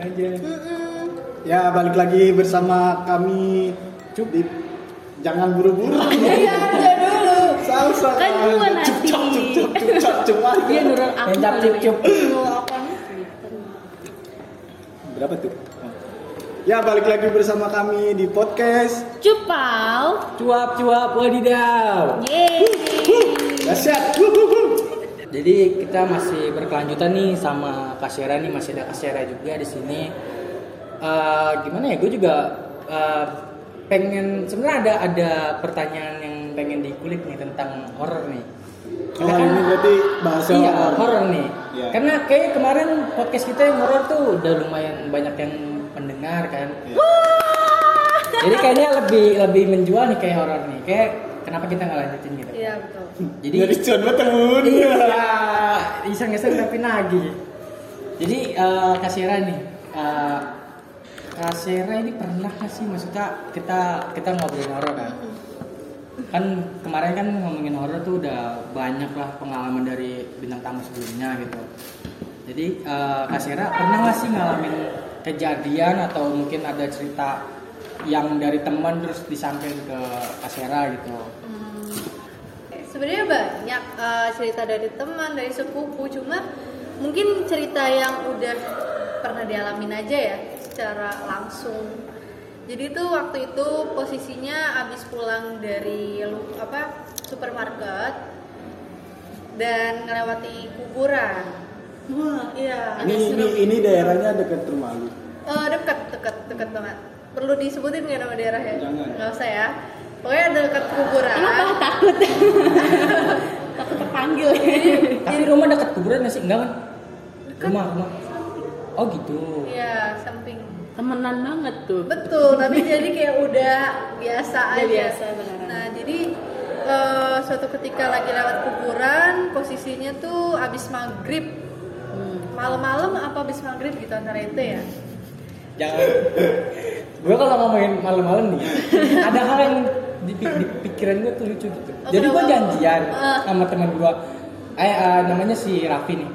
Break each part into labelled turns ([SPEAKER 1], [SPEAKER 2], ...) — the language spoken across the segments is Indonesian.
[SPEAKER 1] aja.
[SPEAKER 2] Mm-mm.
[SPEAKER 3] Ya balik lagi bersama kami di Jangan buru-buru
[SPEAKER 2] Iya, udah dulu.
[SPEAKER 3] Salsa
[SPEAKER 2] Kan gua nanti.
[SPEAKER 3] Cuk cuk cuk cuk cuk cuk
[SPEAKER 2] Dia nurul aku.
[SPEAKER 1] Cap cup.
[SPEAKER 2] Nih?
[SPEAKER 3] Berapa tuh? Ya balik lagi bersama kami di podcast
[SPEAKER 2] Cupau.
[SPEAKER 1] Cuap cuap wadidaw.
[SPEAKER 2] Yeay.
[SPEAKER 3] Dahsyat.
[SPEAKER 1] Jadi kita masih berkelanjutan nih sama Kasyera nih masih ada Kasyera juga di sini. Eh, gimana ya? Gue juga eh, pengen sebenarnya ada ada pertanyaan yang pengen dikulik nih tentang horor nih.
[SPEAKER 3] Oh ini berarti bahasa
[SPEAKER 1] iya
[SPEAKER 3] horor.
[SPEAKER 1] nih.
[SPEAKER 3] Iya.
[SPEAKER 1] Karena kayak kemarin podcast kita yang horor tuh udah lumayan banyak yang pendengar kan.
[SPEAKER 3] Iya.
[SPEAKER 1] Jadi kayaknya lebih lebih menjual nih kayak horor nih. Kayak kenapa kita nggak lanjutin gitu?
[SPEAKER 2] Iya betul.
[SPEAKER 1] Jadi
[SPEAKER 3] Jadi cuan banget temen
[SPEAKER 1] iya iseng-iseng tapi nagih. Jadi eh Kasira nih, eh Kasira ini pernah nggak sih maksudnya kita kita ngobrolin horor kan? Kan kemarin kan ngomongin horor tuh udah banyak lah pengalaman dari bintang tamu sebelumnya gitu. Jadi eh Kasira pernah nggak sih ngalamin kejadian atau mungkin ada cerita yang dari teman terus disampaikan ke Kasira gitu?
[SPEAKER 2] Hmm. Sebenarnya banyak eh, cerita dari teman, dari sepupu, cuma mungkin cerita yang udah pernah dialamin aja ya secara langsung. Jadi tuh waktu itu posisinya abis pulang dari apa supermarket dan ngelewati kuburan. Wah, iya.
[SPEAKER 3] Ini ini ini daerahnya dekat rumah lu
[SPEAKER 2] Eh, deket, deket, deket banget. Perlu disebutin nggak nama daerahnya?
[SPEAKER 3] Jangan.
[SPEAKER 2] Nggak usah ya. Pokoknya dekat kuburan.
[SPEAKER 4] Kenapa takut? takut terpanggil.
[SPEAKER 1] Tapi rumah dekat kuburan nggak sih? Enggak kan? Rumah, rumah. Oh gitu.
[SPEAKER 2] Iya, samping.
[SPEAKER 4] Temenan banget tuh.
[SPEAKER 2] Betul, tapi jadi kayak udah biasa
[SPEAKER 4] Udah
[SPEAKER 2] aja.
[SPEAKER 4] biasa, beneran.
[SPEAKER 2] Nah, jadi eh, suatu ketika lagi lewat kuburan, posisinya tuh abis maghrib.
[SPEAKER 4] Hmm.
[SPEAKER 2] Malam-malam apa abis maghrib gitu antara itu ya?
[SPEAKER 1] Jangan. Gue kalau ngomongin malam-malam nih, ada hal yang di, di pikiran gue tuh lucu gitu.
[SPEAKER 2] Oh,
[SPEAKER 1] Jadi gue janjian
[SPEAKER 2] Ah.
[SPEAKER 1] sama teman gue. Eh, eh, namanya si Raffi nih.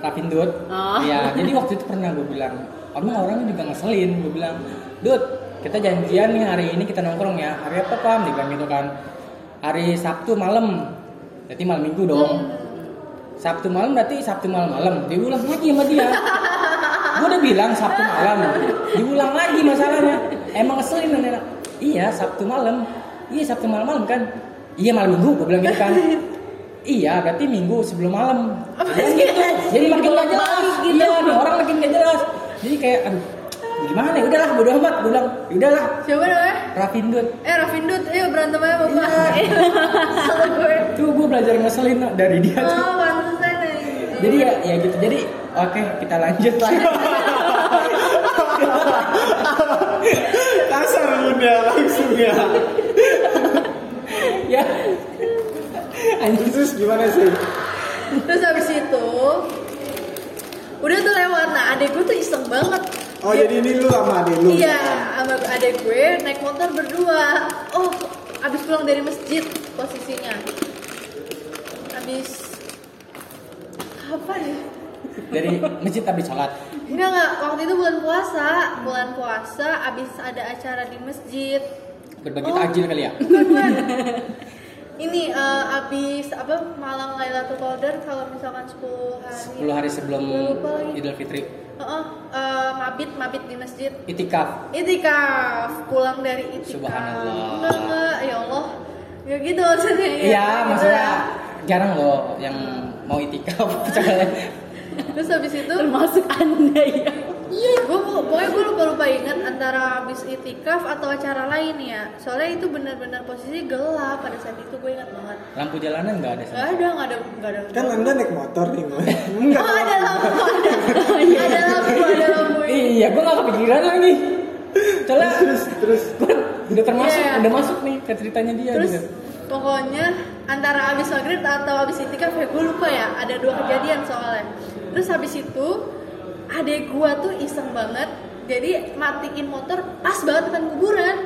[SPEAKER 1] Raffi Dut.
[SPEAKER 4] Oh.
[SPEAKER 1] Ya, jadi waktu itu pernah gue bilang, emang orangnya juga ngeselin. Gue bilang, Dut, kita janjian nih hari ini kita nongkrong ya. Hari apa pam? Dia bilang gitu kan. Hari Sabtu malam. Berarti malam minggu dong. Sabtu malam berarti Sabtu malam-malam. Diulang lagi sama dia. gue udah bilang Sabtu malam. Diulang lagi masalahnya. Emang ngeselin anak. Iya Sabtu malam. Iya Sabtu malam-malam kan. Iya malam minggu gue bilang gitu kan. Iya berarti minggu sebelum malam. Dan gitu. Jadi makin gak jelas. Iya nih orang makin gak jelas. Jadi kayak aduh gimana ya udahlah bodo amat gue bilang "Ya udahlah
[SPEAKER 2] Coba namanya?
[SPEAKER 1] Rafindut
[SPEAKER 2] Eh, Rafindut, ayo berantem aja bapak.
[SPEAKER 1] Iya.
[SPEAKER 2] Salah gue.
[SPEAKER 1] tuh gue belajar ngeselin dari dia tuh
[SPEAKER 2] Oh, pantesan
[SPEAKER 1] jadi ya ya gitu jadi oke kita lanjut lah
[SPEAKER 3] Kasar bunda langsung ya
[SPEAKER 1] ya anjing
[SPEAKER 3] Terus gimana sih?
[SPEAKER 2] Terus habis itu udah tuh lewat. Nah, adek gue tuh iseng banget.
[SPEAKER 3] Oh
[SPEAKER 2] Dia-
[SPEAKER 3] jadi ini lu sama adek lu?
[SPEAKER 2] Iya, sama adek gue naik motor berdua. Oh, abis pulang dari masjid posisinya. Abis apa ya?
[SPEAKER 1] Dari masjid habis sholat
[SPEAKER 2] Enggak enggak, waktu itu bulan puasa, bulan puasa abis ada acara di masjid.
[SPEAKER 1] berbagi
[SPEAKER 2] Oh.
[SPEAKER 1] takjil kali ya
[SPEAKER 2] Bukan. Ini eh, abis apa malam Lailatul Qadar kalau misalkan 10 hari.
[SPEAKER 1] 10 hari sebelum. Idul Fitri
[SPEAKER 2] Heeh, eh, mabit mabit di masjid.
[SPEAKER 1] itikaf
[SPEAKER 2] Itikaf, pulang dari itikaf.
[SPEAKER 1] Subhanallah.
[SPEAKER 2] Enggak, enggak, ya Allah. Ya gitu maksudnya. ya.
[SPEAKER 1] iya
[SPEAKER 2] Gitu
[SPEAKER 1] maksudnya
[SPEAKER 2] ya.
[SPEAKER 1] jarang loh yang mau itikaf
[SPEAKER 2] Terus habis itu
[SPEAKER 4] Termasuk anda ya.
[SPEAKER 2] Iya, gue pokoknya gue lupa lupa ingat antara habis itikaf atau acara lain ya. Soalnya itu benar-benar posisi gelap pada saat itu gue ingat banget.
[SPEAKER 1] lampu jalanan nggak ada sama
[SPEAKER 2] Gak ada, gak ada, gak ada.
[SPEAKER 3] Kan anda naik motor nih Mas. Enggak
[SPEAKER 2] Oh ada lampu, ada, ada lampu, ada lampu.
[SPEAKER 1] iya gue nggak kepikiran lagi soalnya
[SPEAKER 3] Terus terus
[SPEAKER 1] gue udah termasuk
[SPEAKER 2] Iya.
[SPEAKER 1] udah masuk nih ke ceritanya dia
[SPEAKER 2] Terus
[SPEAKER 1] gitu
[SPEAKER 2] pokoknya antara habis maghrib atau habis itikaf ya gue lupa ya. Ada dua kejadian soalnya. Terus habis itu adek gua tuh iseng banget. Jadi matiin motor pas banget depan kuburan.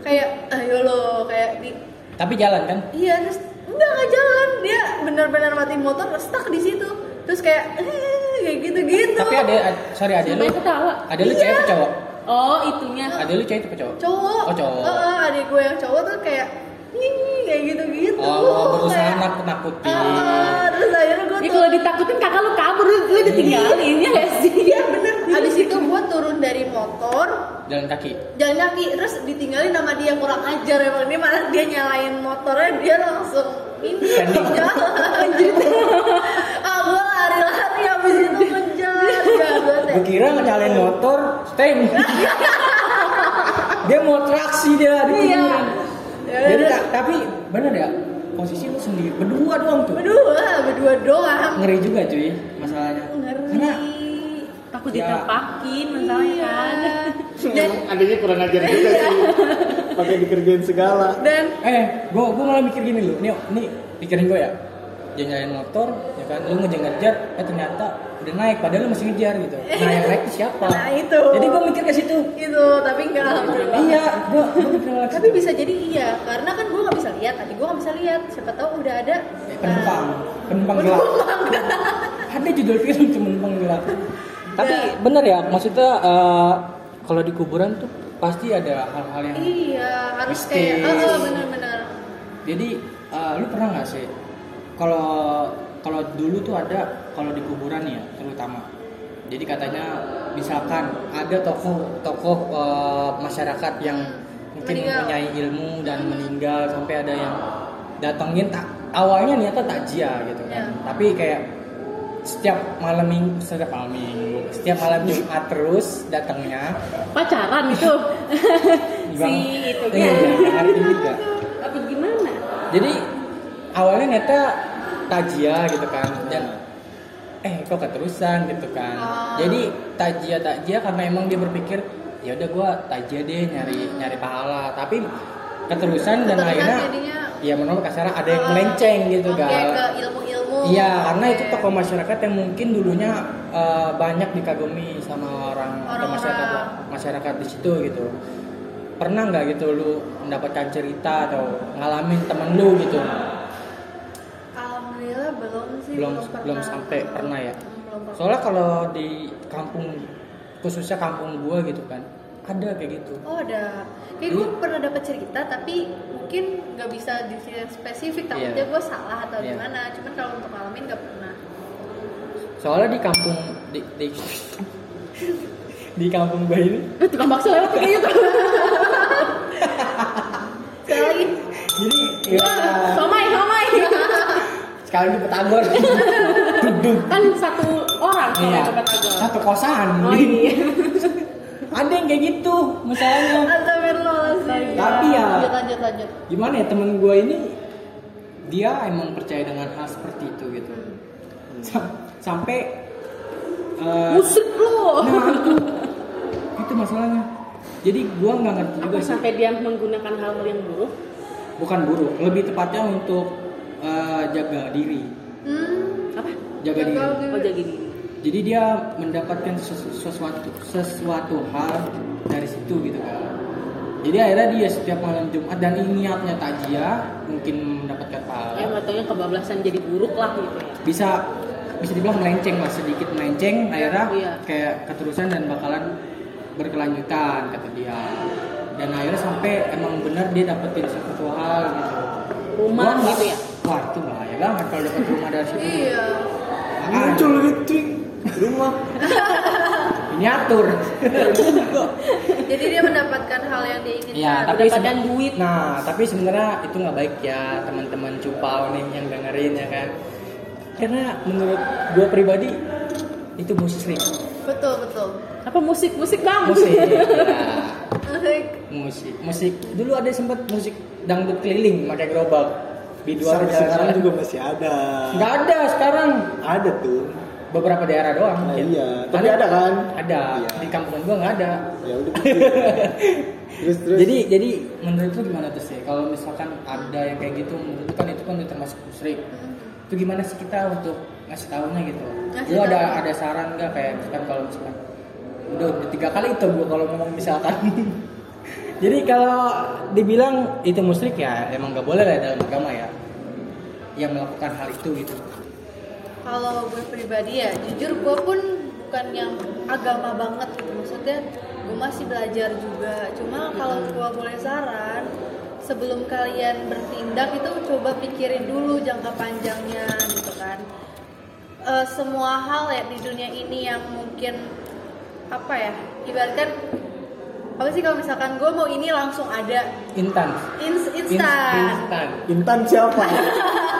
[SPEAKER 2] Kayak ayo lo kayak di
[SPEAKER 1] tapi jalan kan
[SPEAKER 2] Iya terus enggak nggak jalan dia benar-benar mati motor stuck di situ terus kayak eh, kayak gitu-gitu
[SPEAKER 1] Tapi ada, ad- sorry ada lu,
[SPEAKER 4] ketawa.
[SPEAKER 1] ada lu cewek apa cowok?
[SPEAKER 4] Oh, itunya.
[SPEAKER 1] Ada lu cewek apa cowok?
[SPEAKER 2] cowok
[SPEAKER 1] Oh, cowok.
[SPEAKER 2] Heeh, adik gue yang cowok tuh kayak kayak gitu-gitu
[SPEAKER 1] Oh, berusaha
[SPEAKER 2] Kayak,
[SPEAKER 1] nakut-nakutin.
[SPEAKER 2] "Ah," terus
[SPEAKER 4] Ya kalau ditakutin kakak lu kabur, lu, ditinggalin ya gak sih?
[SPEAKER 2] iya bener. Abis itu gue turun dari motor
[SPEAKER 1] Jalan kaki.
[SPEAKER 2] jalan kaki terus ditinggalin sama dia kurang ajar emang. Dia malah dia nyalain motornya dia langsung ini jalan. Ah gue lari-lari abis itu ngejar. Jago
[SPEAKER 1] Gue kira nyalain motor, stand. dia mau traksi dia di
[SPEAKER 2] Iya. Ya
[SPEAKER 1] Jadi tapi bener ya, posisi lu sendiri berdua doang tuh.
[SPEAKER 2] berdua berdua doang
[SPEAKER 1] Ngeri juga cuy masalahnya.
[SPEAKER 2] ngeri
[SPEAKER 1] Karena
[SPEAKER 4] Takut
[SPEAKER 1] Ya.
[SPEAKER 4] ditampakin masalahnya kan.
[SPEAKER 2] Iya. dan
[SPEAKER 3] Adanya kurang ajar juga sih. Pakai dikerjain segala.
[SPEAKER 2] dan
[SPEAKER 1] eh, gua gua malah mikir gini loh. Nih, nih pikirin gua ya. Dia nyalain motor, ya kan, lu ngejar-ngejar, eh ternyata udah naik, padahal lu masih ngejar gitu. Nah yang naik itu siapa?
[SPEAKER 2] Nah, itu.
[SPEAKER 1] Jadi gua mikir ke situ.
[SPEAKER 2] itu tapi enggak alhamdulillah
[SPEAKER 1] Iya, gua, gua
[SPEAKER 2] tapi bisa jadi iya karena kan gue nggak bisa lihat tadi gue nggak bisa lihat siapa tahu udah ada
[SPEAKER 1] Eh, penumpang, penumpang gelap. Ada judul film tuh penumpang gelap. Tapi
[SPEAKER 2] Ya.
[SPEAKER 1] bener ya, maksudnya eh, kalau di kuburan tuh pasti ada hal-hal yang
[SPEAKER 2] iya harus
[SPEAKER 1] Mistis.
[SPEAKER 2] kayak oh, oh, benar-benar
[SPEAKER 1] Jadi eh, lu pernah nggak sih kalau kalau dulu tuh ada kalau di kuburan ya terutama. Jadi katanya misalkan ada tokoh-tokoh eh, masyarakat yang mungkin
[SPEAKER 2] Meninggal.
[SPEAKER 1] mempunyai ilmu dan meninggal sampai ada yang datengin tak awalnya niatnya takjiah gitu kan.
[SPEAKER 2] Ya.
[SPEAKER 1] Tapi kayak setiap malam minggu, setiap malam minggu, setiap malam Jumat terus datangnya.
[SPEAKER 4] Pacaran itu. si itu kan.
[SPEAKER 1] ngerti juga.
[SPEAKER 4] Apa gimana?
[SPEAKER 1] Jadi awalnya neta tajia gitu kan dan eh kok keterusan gitu kan.
[SPEAKER 2] Ah.
[SPEAKER 1] Jadi tajia tajia karena emang dia berpikir ya udah gua tajia deh nyari nyari pahala tapi keterusan dan
[SPEAKER 2] Keterusan
[SPEAKER 1] akhirnya
[SPEAKER 2] jadinya
[SPEAKER 1] ya menurut kasar ada yang
[SPEAKER 2] Ah,
[SPEAKER 1] melenceng gitu kan.
[SPEAKER 2] ke ilmu-ilmu
[SPEAKER 1] Iya, karena itu tokoh masyarakat yang mungkin dulunya eh, banyak dikagumi sama orang atau
[SPEAKER 2] Orang-orang.
[SPEAKER 1] masyarakat masyarakat di situ gitu. Pernah nggak gitu lu mendapatkan cerita atau ngalamin temen lu gitu?
[SPEAKER 2] Belum sih
[SPEAKER 1] Belum
[SPEAKER 2] pernah.
[SPEAKER 1] belum sampai pernah ya.
[SPEAKER 2] Belum pernah.
[SPEAKER 1] Soalnya kalau di kampung khususnya kampung gua gitu kan ada kayak gitu.
[SPEAKER 2] Oh ada, kayak gue pernah dapat cerita tapi mungkin nggak bisa diceritain spesifik takutnya
[SPEAKER 1] Iya.
[SPEAKER 2] gue salah atau
[SPEAKER 1] Iya.
[SPEAKER 2] gimana. Cuman kalau untuk ngalamin nggak pernah.
[SPEAKER 1] Soalnya di kampung di di, di kampung gua ini
[SPEAKER 4] Eh, tukang bakso lewat kayaknya tuh.
[SPEAKER 2] Sekali lagi,
[SPEAKER 1] jadi ya,
[SPEAKER 4] somai.
[SPEAKER 1] Sekali di Petagor duduk
[SPEAKER 4] kan satu orang kalau
[SPEAKER 1] Iya,
[SPEAKER 4] ke Batagor.
[SPEAKER 1] satu kosan.
[SPEAKER 4] Oh iya.
[SPEAKER 1] Ada yang kayak gitu masalahnya.
[SPEAKER 2] Astagfirullahaladzim.
[SPEAKER 1] Tapi ya-
[SPEAKER 2] lanjut lanjut lanjut.
[SPEAKER 1] Gimana ya temen gue ini dia emang percaya dengan hal seperti itu gitu. Sam- sampai eh,
[SPEAKER 4] Musik lu.
[SPEAKER 1] nah itu itu masalahnya. Jadi gua nggak ngerti juga
[SPEAKER 4] Apa
[SPEAKER 1] sih.
[SPEAKER 4] sampai dia menggunakan hal yang buruk?
[SPEAKER 1] Bukan buruk, lebih tepatnya untuk eh, jaga diri,
[SPEAKER 2] Hmm.
[SPEAKER 4] Apa?
[SPEAKER 1] jaga diri.
[SPEAKER 4] Oh jadi gini.
[SPEAKER 1] Jadi dia mendapatkan sesu- sesuatu sesuatu hal dari situ gitu kan. Jadi akhirnya dia setiap malam Jumat dan ini niatnya takjiah mungkin mendapatkan
[SPEAKER 4] Ya
[SPEAKER 1] pahala.
[SPEAKER 4] matanya kebablasan jadi buruk lah gitu ya.
[SPEAKER 1] Bisa bisa dibilang melenceng lah sedikit melenceng akhirnya
[SPEAKER 4] Iya.
[SPEAKER 1] kayak keterusan dan bakalan berkelanjutan kata dia. Dan akhirnya sampai emang benar dia dapetin sesuatu hal gitu.
[SPEAKER 4] Rumah
[SPEAKER 1] Gua
[SPEAKER 4] gitu ya?
[SPEAKER 1] Wah itu bahaya banget kalau dapet rumah dari situ.
[SPEAKER 2] Iya.
[SPEAKER 3] Muncul gitu rumah.
[SPEAKER 1] miniatur.
[SPEAKER 2] Jadi dia mendapatkan hal yang dia inginkan.
[SPEAKER 1] Iya, tapi
[SPEAKER 4] Mendapatkan duit.
[SPEAKER 1] Nah, tapi sebenarnya itu nggak baik ya teman-teman cupau nih yang dengerin ya kan. Karena menurut gue pribadi itu musik,
[SPEAKER 2] Betul betul.
[SPEAKER 4] Apa musik musik bang?
[SPEAKER 1] musik, ya,
[SPEAKER 2] Musik.
[SPEAKER 1] musik, musik. Dulu ada sempat musik dangdut keliling pakai gerobak. Di dua
[SPEAKER 3] Sampai sekarang juga masih ada.
[SPEAKER 1] Nggak ada sekarang.
[SPEAKER 3] Ada tuh.
[SPEAKER 1] Beberapa daerah doang.
[SPEAKER 3] Nah,
[SPEAKER 1] mungkin.
[SPEAKER 3] iya. Tapi ada kan?
[SPEAKER 1] Ada.
[SPEAKER 3] Iya.
[SPEAKER 1] Di kampung gua nggak ada.
[SPEAKER 3] Ya udah. terus terus.
[SPEAKER 1] Jadi jadi menurut lu gimana tuh sih? Kalau misalkan ada yang kayak gitu, menurut lu kan itu kan udah termasuk musyrik. Itu gimana sih kita untuk ngasih tahunya gitu?
[SPEAKER 2] Ngasih
[SPEAKER 1] Lu ada
[SPEAKER 2] tahu.
[SPEAKER 1] ada saran nggak kayak misalkan kalau misalkan udah, udah tiga kali itu gua kalau ngomong misalkan. jadi kalau dibilang itu musyrik ya emang nggak boleh lah dalam agama ya yang melakukan hal itu gitu.
[SPEAKER 2] kalau gue pribadi ya jujur gue pun bukan yang agama banget gitu. Maksudnya gue masih belajar juga. Cuma kalau gue boleh saran sebelum kalian bertindak itu coba pikirin dulu jangka panjangnya gitu kan. Eh, semua hal ya di dunia ini yang mungkin apa ya ibaratkan apa sih kalau misalkan gue mau ini langsung ada
[SPEAKER 1] instan
[SPEAKER 2] ins
[SPEAKER 1] In-
[SPEAKER 2] instan
[SPEAKER 1] instan
[SPEAKER 3] Intan siapa?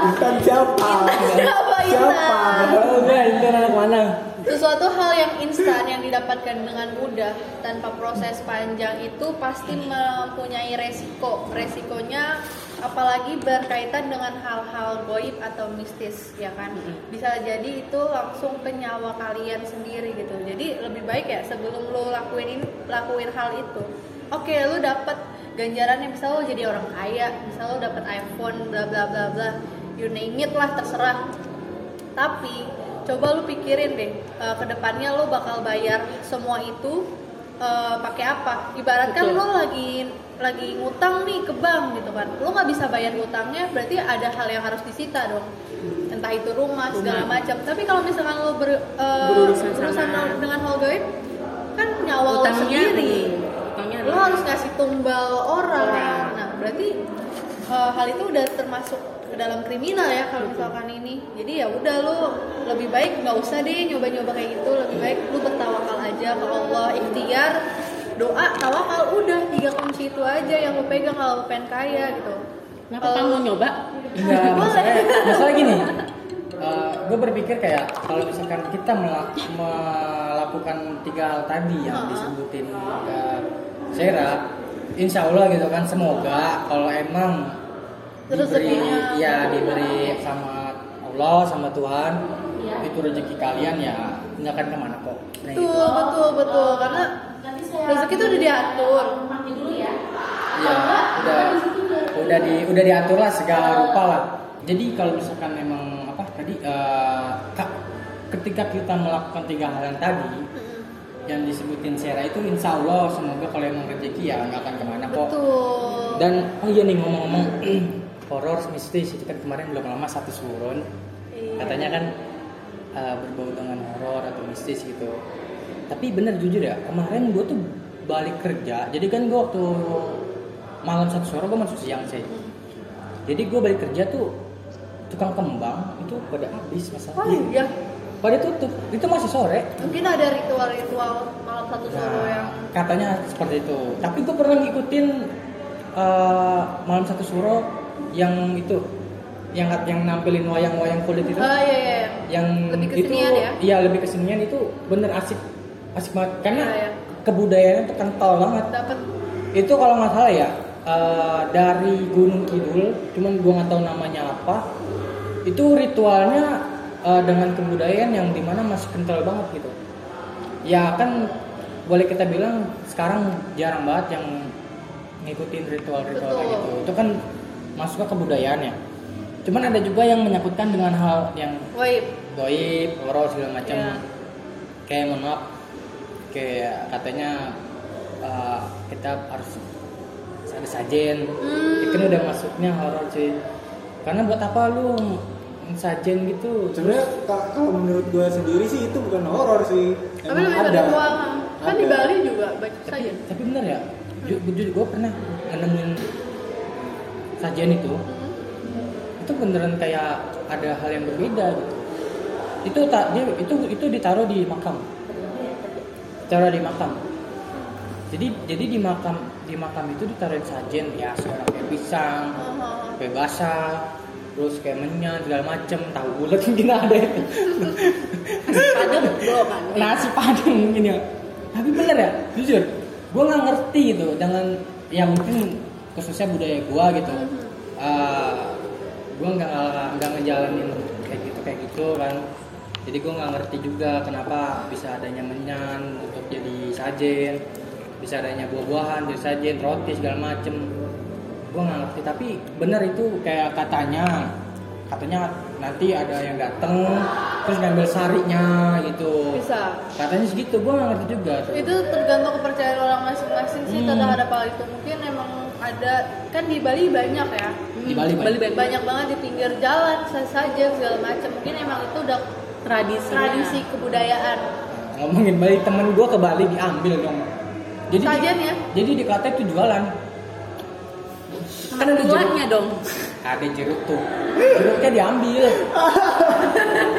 [SPEAKER 3] Intan siapa?
[SPEAKER 2] Siapa Intan?
[SPEAKER 1] enggak instan anak mana
[SPEAKER 2] sesuatu hal yang instan yang didapatkan dengan mudah tanpa proses panjang itu pasti mempunyai resiko. Resikonya apalagi berkaitan dengan hal-hal goib atau mistis ya kan? Bisa jadi itu langsung ke nyawa kalian sendiri gitu. Jadi lebih baik ya sebelum lo lakuin ini lakuin hal itu. Oke lo dapat ganjarannya misal lo jadi orang kaya misal lo dapat iPhone bla bla bla bla. You name it lah terserah. Tapi coba lu pikirin deh uh, ke depannya lo bakal bayar semua itu uh, pakai apa? Ibaratkan lo lagi lagi ngutang nih ke bank gitu kan. Lo nggak bisa bayar utangnya berarti ada hal yang harus disita dong. Entah itu rumah segala macam. Tapi kalau misalkan lo ber, uh,
[SPEAKER 4] Berurusan
[SPEAKER 2] berurusan
[SPEAKER 4] sama-
[SPEAKER 2] dengan hal gaib kan nyawa lo
[SPEAKER 4] Utangnya,
[SPEAKER 2] sendiri.
[SPEAKER 4] utangnya
[SPEAKER 2] lo
[SPEAKER 4] ada.
[SPEAKER 2] harus ngasih tumbal orang,
[SPEAKER 4] Orang.
[SPEAKER 2] nah berarti uh, hal itu udah termasuk ke dalam kriminal ya kalau misalkan ini jadi ya udah lo lebih baik nggak usah deh nyoba-nyoba kayak gitu lebih baik lu bertawakal aja ke Allah ikhtiar doa tawakal udah tiga kunci itu aja yang lo pegang kalau pengen kaya gitu
[SPEAKER 4] Kenapa kamu mau nyoba?
[SPEAKER 1] Enggak,
[SPEAKER 2] Boleh.
[SPEAKER 1] masalah, masalah gini. gue berpikir kayak kalau misalkan kita melak- melakukan tiga hal tadi yang disebutin ke Sarah, insya Allah gitu kan semoga kalau emang
[SPEAKER 2] Terus
[SPEAKER 1] diberi
[SPEAKER 2] rezekinya.
[SPEAKER 1] ya diberi sama Allah sama Tuhan.
[SPEAKER 2] Iya.
[SPEAKER 1] itu rezeki kalian ya nggak akan ke mana kok. Nah,
[SPEAKER 2] betul betul betul. Karena rezeki itu udah diatur.
[SPEAKER 1] Ya, udah. udah di udah diatur lah segala rupa lah. Jadi kalau misalkan memang apa tadi eh, ka- ketika kita melakukan tiga hal yang tadi yang disebutin Sarah itu insya Allah semoga kalau emang rezeki ya nggak akan ke mana kok.
[SPEAKER 2] betul.
[SPEAKER 1] Dan oh iya nih ngomong-ngomong horor mistis itu kan kemarin belum lama satu surun
[SPEAKER 2] Iya.
[SPEAKER 1] katanya kan eh, berbau dengan horor atau mistis gitu. Tapi bener jujur ya kemarin gue tuh balik kerja. Jadi kan gue waktu malam satu sore gue masuk siang sih. Jadi gue balik kerja tuh tukang kembang itu pada habis
[SPEAKER 2] oh
[SPEAKER 1] masalahnya.
[SPEAKER 2] iya
[SPEAKER 1] Pada tutup. Itu masih sore.
[SPEAKER 2] mungkin ada ritual-ritual malam satu sore yang
[SPEAKER 1] Nah, katanya seperti itu. Tapi gue pernah ngikutin eh, malam satu suro yang itu yang yang nampilin wayang-wayang kulit itu.
[SPEAKER 2] oh iya iya.
[SPEAKER 1] Yang
[SPEAKER 2] Lebih
[SPEAKER 1] itu
[SPEAKER 2] kesenian ya?
[SPEAKER 1] iya lebih kesenian itu bener asik asik banget. Karena
[SPEAKER 2] Iya, iya.
[SPEAKER 1] kebudayaannya tuh kental banget.
[SPEAKER 2] Dapat
[SPEAKER 1] itu kalau nggak salah ya eh, dari Gunung Kidul cuman gua nggak tahu namanya apa itu ritualnya eh, dengan kebudayaan yang di mana masih kental banget gitu. Ya kan boleh kita bilang sekarang jarang banget yang ngikutin ritual-ritual kayak gitu. Itu kan masuk ke kebudayaan ya cuman ada juga yang menyangkutkan dengan hal yang
[SPEAKER 2] Wait,
[SPEAKER 1] goib, horor segala macam.
[SPEAKER 2] Iya.
[SPEAKER 1] Kayak mohon maaf, kayak katanya uh, kita harus ada sajen.
[SPEAKER 2] Hmm.
[SPEAKER 1] Itu kan udah masuknya horor sih. Karena buat apa lu sajen gitu?
[SPEAKER 3] Sebenarnya ka- kalau menurut gue sendiri sih itu bukan horor sih.
[SPEAKER 2] tapi
[SPEAKER 3] Emang ada.
[SPEAKER 2] pada uang kan di
[SPEAKER 3] Ada.
[SPEAKER 2] Bali juga banyak
[SPEAKER 1] Tapi,
[SPEAKER 2] saja
[SPEAKER 1] tapi bener ya, jujur gue pernah nemuin sajen itu. Itu beneran kayak ada hal yang berbeda gitu. Itu tak dia itu itu ditaruh di makam. Taruh di makam. Jadi jadi di makam di makam itu ditaruhin sajen ya sekarang kayak pisang, kayak basah, terus kayak menyan segala macem, tahu bulat mungkin ada itu.
[SPEAKER 4] Padahal belum kan.
[SPEAKER 1] nasi padang mungkin ya tapi bener ya jujur gue nggak ngerti gitu dengan ya mungkin khususnya budaya gue gitu gue nggak nggak ngejalanin kayak gitu kayak gitu kan. Jadi gue nggak ngerti juga kenapa bisa adanya menyan untuk jadi sajen bisa adanya buah-buahan jadi sajen roti segala macem. Gue nggak ngerti tapi bener itu kayak katanya katanya nanti ada yang dateng terus ngambil sarinya gitu.
[SPEAKER 2] Bisa.
[SPEAKER 1] Katanya segitu gue nggak ngerti juga tuh.
[SPEAKER 2] itu tergantung kepercayaan orang masing-masing sih sih
[SPEAKER 1] Hmm.
[SPEAKER 2] terhadap hal itu. Mungkin emang ada kan di Bali banyak ya
[SPEAKER 1] Di Bali banyak.
[SPEAKER 4] Bali banyak,
[SPEAKER 2] banyak banget di pinggir jalan sa- saja segala macam mungkin emang itu udah
[SPEAKER 4] tradisi.
[SPEAKER 2] tradisi kebudayaan
[SPEAKER 1] ngomongin Bali temen gue ke Bali diambil dong jadi
[SPEAKER 2] Sajian ya?
[SPEAKER 1] jadi di kata itu jualan
[SPEAKER 4] Kan ada buahnya dong.
[SPEAKER 1] ada jeruk tuh jeruknya diambil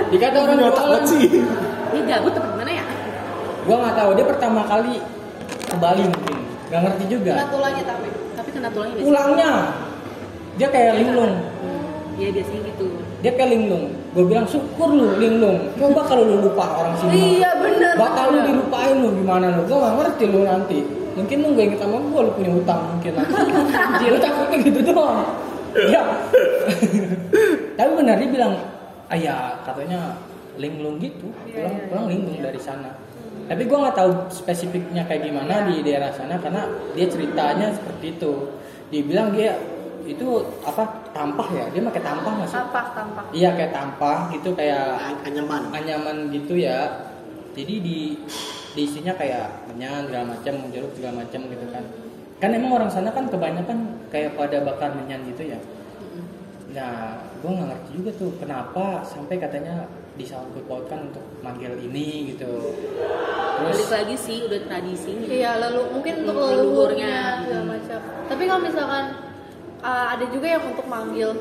[SPEAKER 1] dikata orang
[SPEAKER 3] Nggak
[SPEAKER 1] jualan
[SPEAKER 3] takut sih.
[SPEAKER 4] Ini gabut apa gimana ya?
[SPEAKER 1] gue nggak tahu dia pertama kali ke Bali mungkin nggak ngerti juga.
[SPEAKER 2] Kena tulangnya tapi.
[SPEAKER 4] Tapi kena tulangnya
[SPEAKER 1] pulangnya dia kayak linglung.
[SPEAKER 4] Iya biasanya gitu.
[SPEAKER 1] dia kayak linglung. Gue bilang syukur lu linglung. Coba kalau lu lupa orang sini
[SPEAKER 2] iya bener
[SPEAKER 1] bakal lu dilupain lu gimana lu? Gue gak ngerti lu nanti. Mungkin lu gak inget sama gue lu punya utang mungkin lu takutnya gitu doang. Ya tapi benar dia bilang ayah katanya linglung gitu.
[SPEAKER 2] Iya,
[SPEAKER 1] pulang
[SPEAKER 2] iya,
[SPEAKER 1] pulang
[SPEAKER 2] iya.
[SPEAKER 1] linglung dari sana tapi gue nggak tahu spesifiknya kayak gimana di daerah sana karena dia ceritanya seperti itu. Dia bilang dia itu apa tampah ya? Dia pakai tampah nggak sih?
[SPEAKER 2] Tampak tampak
[SPEAKER 1] iya kayak tampah gitu kayak
[SPEAKER 3] Anyaman.
[SPEAKER 1] anyaman gitu ya. Jadi di di isinya kayak menyan segala macam jeruk segala macam gitu kan. Kan emang orang sana kan kebanyakan kayak pada bakar menyan gitu ya. Nah gue nggak ngerti juga tuh kenapa sampai katanya disangkut pautkan untuk manggil ini gitu
[SPEAKER 4] Balik
[SPEAKER 1] terus
[SPEAKER 4] lagi sih udah tradisinya.
[SPEAKER 2] iya lalu mungkin untuk
[SPEAKER 4] Leluhurnya.
[SPEAKER 2] leluhurnya segala macam tapi kalau misalkan uh, ada juga yang untuk manggil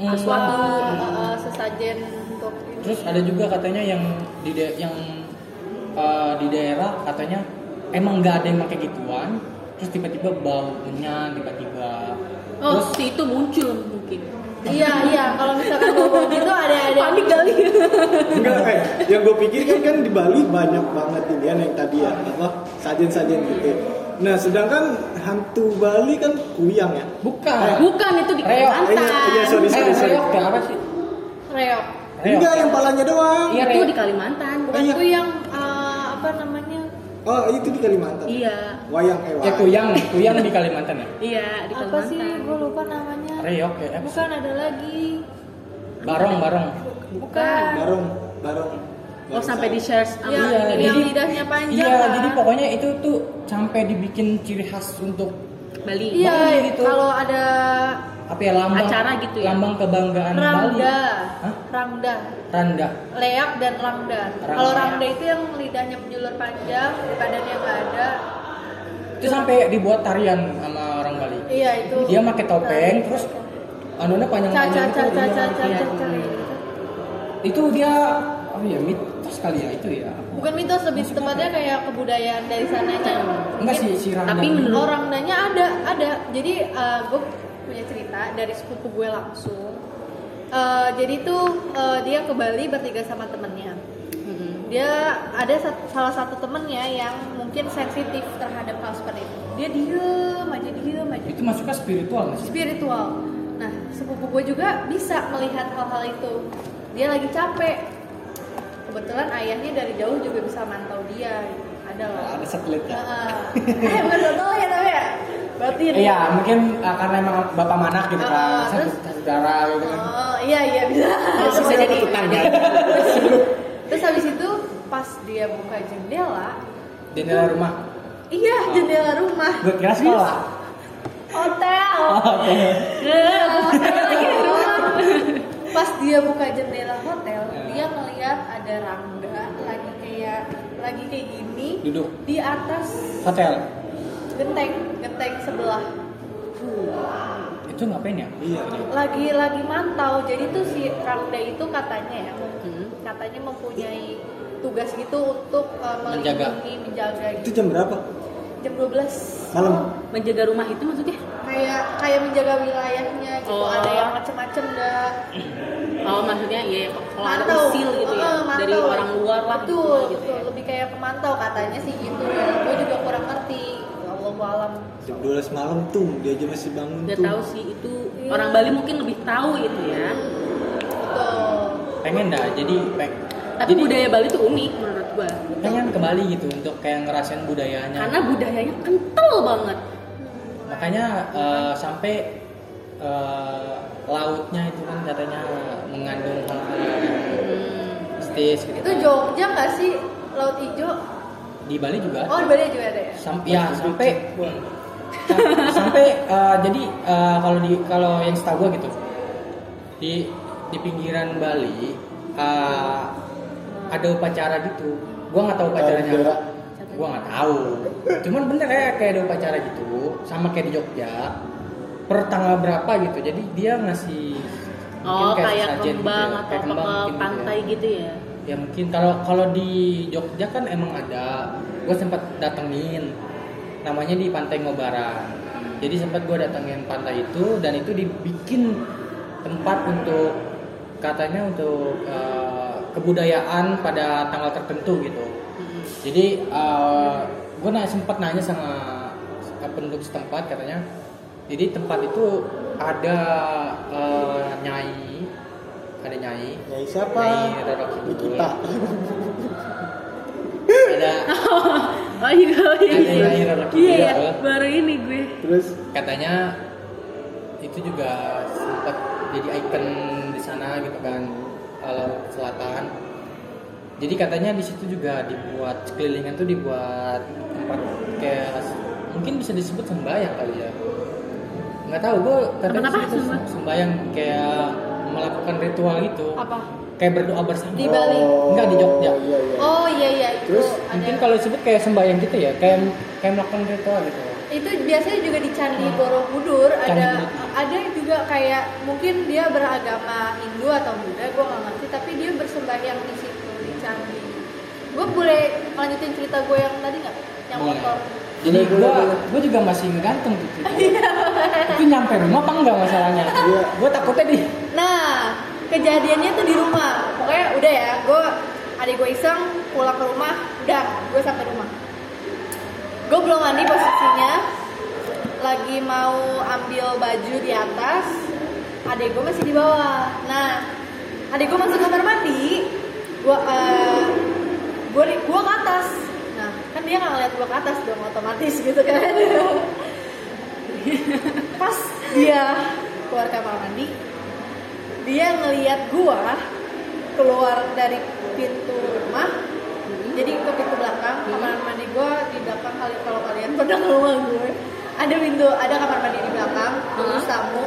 [SPEAKER 1] Hmm.
[SPEAKER 2] sesuatu uh, sesajen untuk ini.
[SPEAKER 1] terus ada juga katanya yang di da- yang uh, di daerah katanya emang nggak ada yang pakai gituan terus tiba-tiba bau menyan tiba-tiba
[SPEAKER 4] Oh,
[SPEAKER 1] terus
[SPEAKER 4] si itu muncul mungkin.
[SPEAKER 2] Iya iya kalau misalkan bawa gitu ada ada
[SPEAKER 4] Panik kali.
[SPEAKER 3] Enggak, eh, yang gue pikir kan kan di Bali banyak banget Indian yang tadi ya apa sajen-sajen gitu. Nah, sedangkan hantu Bali kan kuyang ya.
[SPEAKER 1] bukan
[SPEAKER 4] Bukan itu di. Kalimantan.
[SPEAKER 3] Iya, iya, sorry,
[SPEAKER 1] Eh,
[SPEAKER 3] sorry, sorry.
[SPEAKER 1] reok ya apa sih?
[SPEAKER 2] reok.
[SPEAKER 3] Enggak, yang palanya doang.
[SPEAKER 1] Iya,
[SPEAKER 4] Itu di Kalimantan.
[SPEAKER 2] bukan
[SPEAKER 3] Iya.
[SPEAKER 2] itu yang uh, apa namanya
[SPEAKER 3] Oh, itu di Kalimantan.
[SPEAKER 4] Iya.
[SPEAKER 3] Wayang eh
[SPEAKER 1] Ya
[SPEAKER 3] wayang.
[SPEAKER 1] kuyang, kuyang di Kalimantan ya.
[SPEAKER 4] Iya, di
[SPEAKER 2] apa
[SPEAKER 4] Kalimantan.
[SPEAKER 2] sih gue lupa namanya
[SPEAKER 1] Reok ya. apa
[SPEAKER 2] bukan ada lagi
[SPEAKER 1] Barong, barong.
[SPEAKER 2] bukan
[SPEAKER 3] Barong, barong.
[SPEAKER 4] Oh, sampai di share sama
[SPEAKER 2] yang,
[SPEAKER 1] Iya,
[SPEAKER 2] yang
[SPEAKER 1] jadi-
[SPEAKER 2] lidahnya panjang
[SPEAKER 1] Iya,
[SPEAKER 2] lah.
[SPEAKER 1] jadi pokoknya itu tuh sampai dibikin ciri khas untuk
[SPEAKER 4] Bali.
[SPEAKER 2] iya
[SPEAKER 1] Bali gitu.
[SPEAKER 2] kalau ada
[SPEAKER 1] apa ya lambang
[SPEAKER 4] Acara gitu ya?
[SPEAKER 1] Lambang kebanggaan Bali.
[SPEAKER 2] Ramda,
[SPEAKER 1] Hah?
[SPEAKER 2] Ramda,
[SPEAKER 1] Randa.
[SPEAKER 2] leak dan Ramda. Kalau Ramda itu yang lidahnya menjulur panjang, badannya nggak ada.
[SPEAKER 1] Itu sampai dibuat tarian sama orang Bali.
[SPEAKER 2] Iya itu.
[SPEAKER 1] Dia pakai topeng, terus anunya
[SPEAKER 2] caca
[SPEAKER 1] panjang-panjang
[SPEAKER 2] caca
[SPEAKER 1] tuh,
[SPEAKER 2] caca caca
[SPEAKER 4] iya.
[SPEAKER 2] caca.
[SPEAKER 1] Itu dia oh ya mitos kali ya itu ya.
[SPEAKER 2] Bukan mitos lebih tepatnya kayak kebudayaan dari sananya.
[SPEAKER 1] Enggak sih si Randa.
[SPEAKER 4] Tapi menurut-
[SPEAKER 2] Oh Ramdanya ada ada. Jadi gue punya cerita dari sepupu gue langsung. Eh, jadi tuh eh, dia ke Bali bertiga sama temennya.
[SPEAKER 4] Mm-mm.
[SPEAKER 2] dia ada salah satu temennya yang mungkin sensitif terhadap hal seperti itu dia diem aja diem aja
[SPEAKER 1] itu masuknya spiritual nggak sih?
[SPEAKER 2] spiritual nah sepupu gue juga bisa melihat hal-hal itu dia lagi capek kebetulan ayahnya dari jauh juga bisa mantau dia gitu. ada lah
[SPEAKER 1] Ada satelit ya.
[SPEAKER 2] Heeh. eh bukan ya tapi ya berarti
[SPEAKER 1] Iya, mungkin uh, karena emang bapak manak gitu kan, satu
[SPEAKER 2] terus-
[SPEAKER 1] satu darah gitu kan.
[SPEAKER 2] oh iya iya bisa
[SPEAKER 4] Terus bisa jadi
[SPEAKER 3] tetangga.
[SPEAKER 2] terus habis itu pas dia buka jendela
[SPEAKER 1] Jendela rumah.
[SPEAKER 2] iya jendela rumah
[SPEAKER 1] Gue kira sekolah.
[SPEAKER 2] hotel
[SPEAKER 1] Oke.
[SPEAKER 2] pas dia buka jendela hotel
[SPEAKER 1] Ya.
[SPEAKER 2] dia melihat ada rangga lagi kayak lagi kayak gini
[SPEAKER 1] Duduk
[SPEAKER 2] di atas
[SPEAKER 1] hotel.
[SPEAKER 2] Genteng genteng sebelah
[SPEAKER 1] Itu ngapain ya?
[SPEAKER 3] Iya.
[SPEAKER 2] lagi lagi mantau jadi tuh si rangga itu katanya ya
[SPEAKER 4] Hmm.
[SPEAKER 2] katanya mempunyai tugas gitu untuk uh,
[SPEAKER 1] Menjaga.
[SPEAKER 2] melindungi menjaga
[SPEAKER 3] Itu
[SPEAKER 2] gitu
[SPEAKER 3] jam berapa?
[SPEAKER 2] jam 12
[SPEAKER 3] Malam.
[SPEAKER 4] Menjaga rumah itu maksudnya?
[SPEAKER 2] kayak kayak menjaga wilayahnya gitu
[SPEAKER 4] Oh.
[SPEAKER 2] ada yang macem-macem dah
[SPEAKER 4] Oh, maksudnya ya kalau ada
[SPEAKER 2] Mantau.
[SPEAKER 4] usil gitu ya dari
[SPEAKER 2] mantau.
[SPEAKER 4] orang luar lah
[SPEAKER 2] betul
[SPEAKER 4] gitu,
[SPEAKER 2] betul
[SPEAKER 4] ya.
[SPEAKER 2] lebih kayak pemantau katanya sih gitu ya gue juga kurang ngerti Allah alam
[SPEAKER 3] Jam 12 malam tuh dia aja masih bangun
[SPEAKER 4] Gak
[SPEAKER 3] tuh.
[SPEAKER 4] tahu sih itu
[SPEAKER 2] Iya.
[SPEAKER 4] orang Bali mungkin lebih tahu itu ya.
[SPEAKER 2] betul
[SPEAKER 1] Pengen dah. Jadi peng.
[SPEAKER 4] Tapi
[SPEAKER 1] jadi
[SPEAKER 4] budaya Bali tuh unik menurut gua.
[SPEAKER 1] pengen ke Bali gitu untuk kayak ngerasain budayanya.
[SPEAKER 4] Karena budayanya kental banget.
[SPEAKER 1] Makanya eh, sampai eh, lautnya itu kan katanya mengandung hal-hal yang
[SPEAKER 4] Hmm.
[SPEAKER 1] mistis gitu.
[SPEAKER 2] itu. Jogja nggak sih laut hijau
[SPEAKER 1] di Bali juga
[SPEAKER 2] Oh, di Bali juga ada ya?
[SPEAKER 1] Sam- ya sampai Sam- sampai eh, jadi eh, kalau di kalau yang setahu gue gitu di di pinggiran Bali eh, ada upacara gitu. Gue nggak tahu upacaranya apa. Gue nggak tahu. Cuman bener ya kayak ada upacara gitu sama kayak di Jogja. Per tanggal berapa gitu jadi dia ngasih
[SPEAKER 4] Oh, kayak
[SPEAKER 1] sesajen gitu
[SPEAKER 4] kembang
[SPEAKER 1] ya,
[SPEAKER 4] atau
[SPEAKER 1] kayak
[SPEAKER 4] apa
[SPEAKER 1] kembang
[SPEAKER 4] ke
[SPEAKER 1] gitu
[SPEAKER 4] pantai
[SPEAKER 1] ya.
[SPEAKER 4] gitu ya.
[SPEAKER 1] Ya mungkin kalau kalau di Jogja kan emang ada. Gue sempat datengin. Namanya di Pantai Ngobaran jadi sempat gue datengin pantai itu dan itu dibikin tempat untuk katanya untuk eh, kebudayaan pada tanggal tertentu gitu. Jadi gue nanya sempat nanya sama penduduk setempat katanya. Jadi tempat itu ada eh, nyai ada nyai
[SPEAKER 3] Nyai siapa?
[SPEAKER 1] Nyai Roro Kidul.
[SPEAKER 3] Nikita.
[SPEAKER 1] ada
[SPEAKER 4] Oh iya, oh iya.
[SPEAKER 1] Ada akhirnya laki
[SPEAKER 4] Iya, ya,
[SPEAKER 1] loh.
[SPEAKER 4] baru ini gue.
[SPEAKER 3] Terus
[SPEAKER 1] katanya itu juga sempat jadi ikon di sana gitu kan kalau selatan jadi katanya di situ juga dibuat sekelilingan tuh dibuat tempat kayak mungkin bisa disebut sembayang kali ya nggak tahu gue katanya
[SPEAKER 4] Tempat apa?
[SPEAKER 1] di situ
[SPEAKER 4] Sembah-
[SPEAKER 1] sembayang kayak melakukan ritual gitu
[SPEAKER 2] Apa?
[SPEAKER 1] kayak berdoa bersama
[SPEAKER 2] Di Bali?
[SPEAKER 1] Enggak, di Jogja.
[SPEAKER 3] Oh, iya, iya.
[SPEAKER 2] Oh iya iya itu
[SPEAKER 3] Terus,
[SPEAKER 2] ada.
[SPEAKER 1] mungkin kalau disebut kayak sembayang gitu ya kayak kayak melakukan ritual gitu
[SPEAKER 2] itu biasanya juga di Candi Borobudur
[SPEAKER 1] Candi
[SPEAKER 2] ada ada juga kayak mungkin dia beragama Hindu atau Buddha gue nggak ngerti tapi dia bersembahyang di situ di candi gue boleh lanjutin cerita gue yang tadi nggak yang
[SPEAKER 1] Boleh.
[SPEAKER 2] motor
[SPEAKER 1] Jadi
[SPEAKER 3] boleh,
[SPEAKER 1] gua juga masih ngegantung gitu. Itu nyampe rumah apa enggak masalahnya?
[SPEAKER 3] Iya.
[SPEAKER 1] Gua takutnya di
[SPEAKER 2] nah kejadiannya tuh di rumah. Pokoknya udah ya gue adik gue iseng pulang ke rumah udah gue sampai rumah. Gue belum mandi posisinya lagi mau ambil baju di atas adik gue masih di bawah. Nah adik gue masuk kamar mandi gue uh, gue gue ke atas. Nah kan dia nggak ngeliat gue ke atas dong otomatis gitu kan. Pas dia keluar kamar mandi dia ngeliat gua keluar dari pintu rumah jadi ke pintu belakang kamar mandi gua di belakang kali kalau kalian pernah ke rumah gue. Ada pintu ada kamar mandi di belakang terus tamu.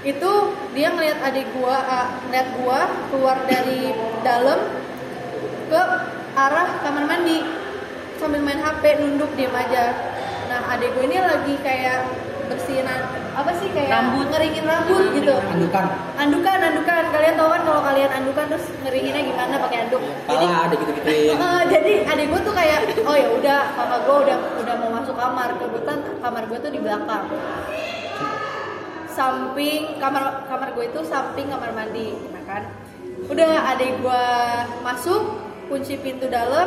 [SPEAKER 2] Itu dia ngeliat adik gua uh, ngeliat gua keluar dari dalam ke arah kamar mandi. Sambil main HP nunduk diem aja. Nah adik gue ini lagi kayak bersihin apa sih kayak
[SPEAKER 4] Rambut.
[SPEAKER 2] ngeringin rambut gitu?
[SPEAKER 1] Andukan.
[SPEAKER 2] andukan andukan. Kalian tahu kan kalau kalian andukan terus ngeringinnya gimana pakai anduk? Jadi
[SPEAKER 1] Pala ada gitu-gituin.
[SPEAKER 2] eh, jadi adik gue tuh kayak oh ya udah kakak gue udah udah mau masuk kamar. Kebetulan kamar gue tuh di belakang. Samping kamar kamar gue itu samping kamar mandi nah kan? Udah adik gue masuk kunci pintu dalam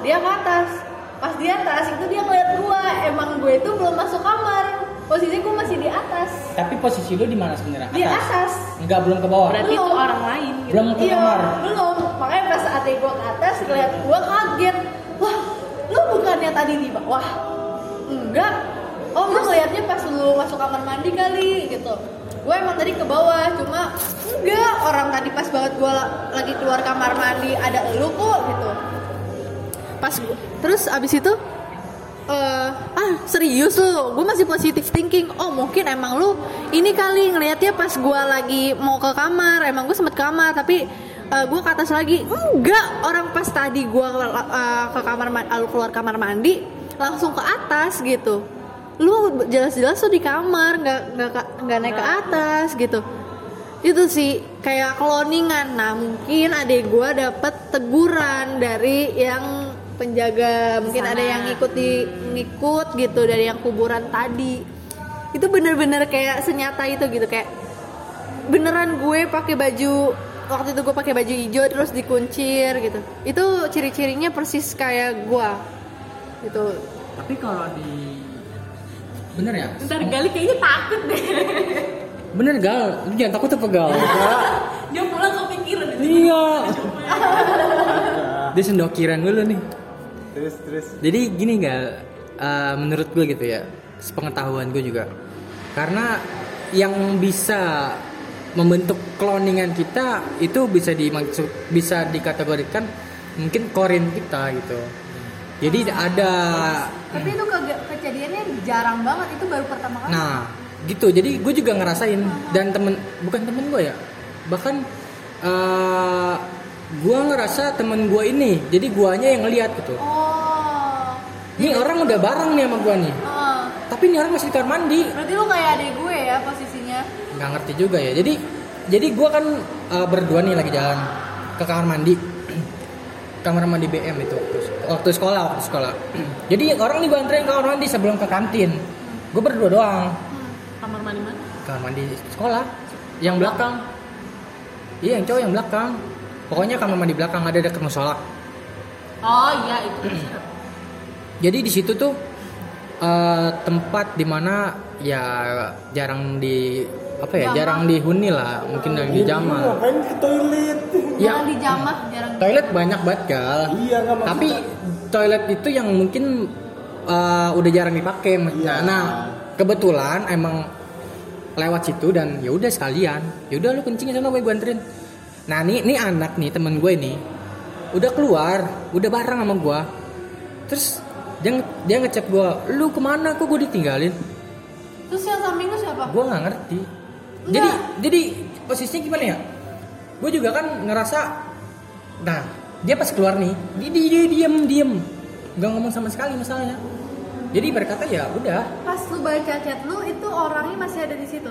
[SPEAKER 2] dia ke atas. Pas di atas itu dia ngeliat gue emang gue itu belum masuk kamar posisinya gue masih di atas.
[SPEAKER 1] Tapi posisi lu di mana sebenarnya?
[SPEAKER 2] di atas?
[SPEAKER 1] Enggak belum ke bawah.
[SPEAKER 4] Berarti itu orang lain gitu.
[SPEAKER 1] Belum ke
[SPEAKER 2] iya
[SPEAKER 1] kamar.
[SPEAKER 2] belum. Makanya pas adik gue ke atas ngeliat gue kaget. Wah lu bukannya tadi di bawah? Enggak. Oh lu ngeliatnya pas lu masuk kamar mandi kali gitu. Gue emang tadi ke bawah cuma enggak. Orang tadi pas banget gue lagi keluar kamar mandi ada lu kok gitu. Pas gua, terus abis itu eh ah serius lu? Gue masih positive thinking. Oh mungkin emang lu ini kali ngelihatnya pas gue lagi mau ke kamar. Emang gue sempet kamar tapi gue ke atas lagi. Enggak. Orang pas tadi gue ke kamar lalu keluar kamar mandi langsung ke atas gitu. Lu jelas-jelas tuh di kamar nggak nggak nggak naik ke atas gitu. Itu sih kayak cloningan. Nah mungkin adek gue dapet teguran dari yang penjaga mungkin
[SPEAKER 4] Sana.
[SPEAKER 2] ada yang ngikut di ngikut gitu dari yang kuburan tadi itu bener-bener kayak senyata itu gitu kayak beneran gue pakai baju waktu itu gue pakai baju hijau terus dikuncir gitu itu ciri-cirinya persis kayak gue gitu
[SPEAKER 1] Tapi kalau di Bener ya?
[SPEAKER 4] Ntar Gali kayaknya takut deh.
[SPEAKER 1] Bener gal, lu jangan takut apa gal?
[SPEAKER 4] Dia pulang kepikiran.
[SPEAKER 1] iya. Dia sendokiran dulu nih.
[SPEAKER 3] Terus terus.
[SPEAKER 1] Jadi gini gal, eh, menurut gue gitu ya, sepengetahuan gue juga, karena yang bisa membentuk cloningan kita itu bisa dimaksud bisa dikategorikan mungkin korin kita gitu. jadi ada
[SPEAKER 2] Tapi itu ke- kejadiannya jarang banget, itu baru pertama kali.
[SPEAKER 1] nah gitu. Jadi gue juga ngerasain. Dan temen bukan temen gue ya bahkan eh gue ngerasa temen gue ini jadi guanya yang ngeliat gitu.
[SPEAKER 2] Oh.
[SPEAKER 1] ini orang udah bareng nih sama gue nih.
[SPEAKER 2] Heeh.
[SPEAKER 1] tapi ini orang masih di kamar mandi.
[SPEAKER 2] Berarti lu kayak adik gue ya posisinya.
[SPEAKER 1] nggak ngerti juga ya. Jadi jadi gue kan eh, berdua nih lagi jalan ke kamar mandi. Kamar mandi BM itu waktu sekolah waktu sekolah. Jadi orang nih gue anterin ke kamar mandi sebelum ke kantin. Gue berdua doang.
[SPEAKER 4] Kamar mandi mana?
[SPEAKER 1] kamar mandi sekolah. Yang belakang. Iya yang cowok yang belakang pokoknya kamar mandi belakang ada dekat musola
[SPEAKER 4] Oh iya itu.
[SPEAKER 1] jadi di situ tuh eh, tempat di mana ya jarang di apa ya
[SPEAKER 2] Jamah.
[SPEAKER 1] jarang dihuni lah mungkin yang di Jamal
[SPEAKER 3] Ngapain ke toilet?
[SPEAKER 1] Ya.
[SPEAKER 2] Jangan dijamah, jarang.
[SPEAKER 1] toilet banyak banget gal
[SPEAKER 3] Iya
[SPEAKER 1] tapi toilet itu yang mungkin eh, udah jarang dipakai maksudnya.
[SPEAKER 3] Iya.
[SPEAKER 1] nah kebetulan emang lewat situ dan ya udah sekalian ya udah lu kencingin sama gue gue anterin nah nih nih anak nih temen gue nih udah keluar udah bareng sama gue terus dia dia ngechat gue lu ke mana? Kok gue ditinggalin?
[SPEAKER 2] Terus yang samping lu siapa?
[SPEAKER 1] gue nggak ngerti.
[SPEAKER 2] Enggak.
[SPEAKER 1] jadi jadi posisinya gimana ya? Gue juga kan ngerasa nah dia pas keluar nih dia, dia, dia diem diem. Nggak ngomong sama sekali masalahnya. Jadi berkata ya udah.
[SPEAKER 2] Pas lu baca chat lu itu orangnya masih ada di situ.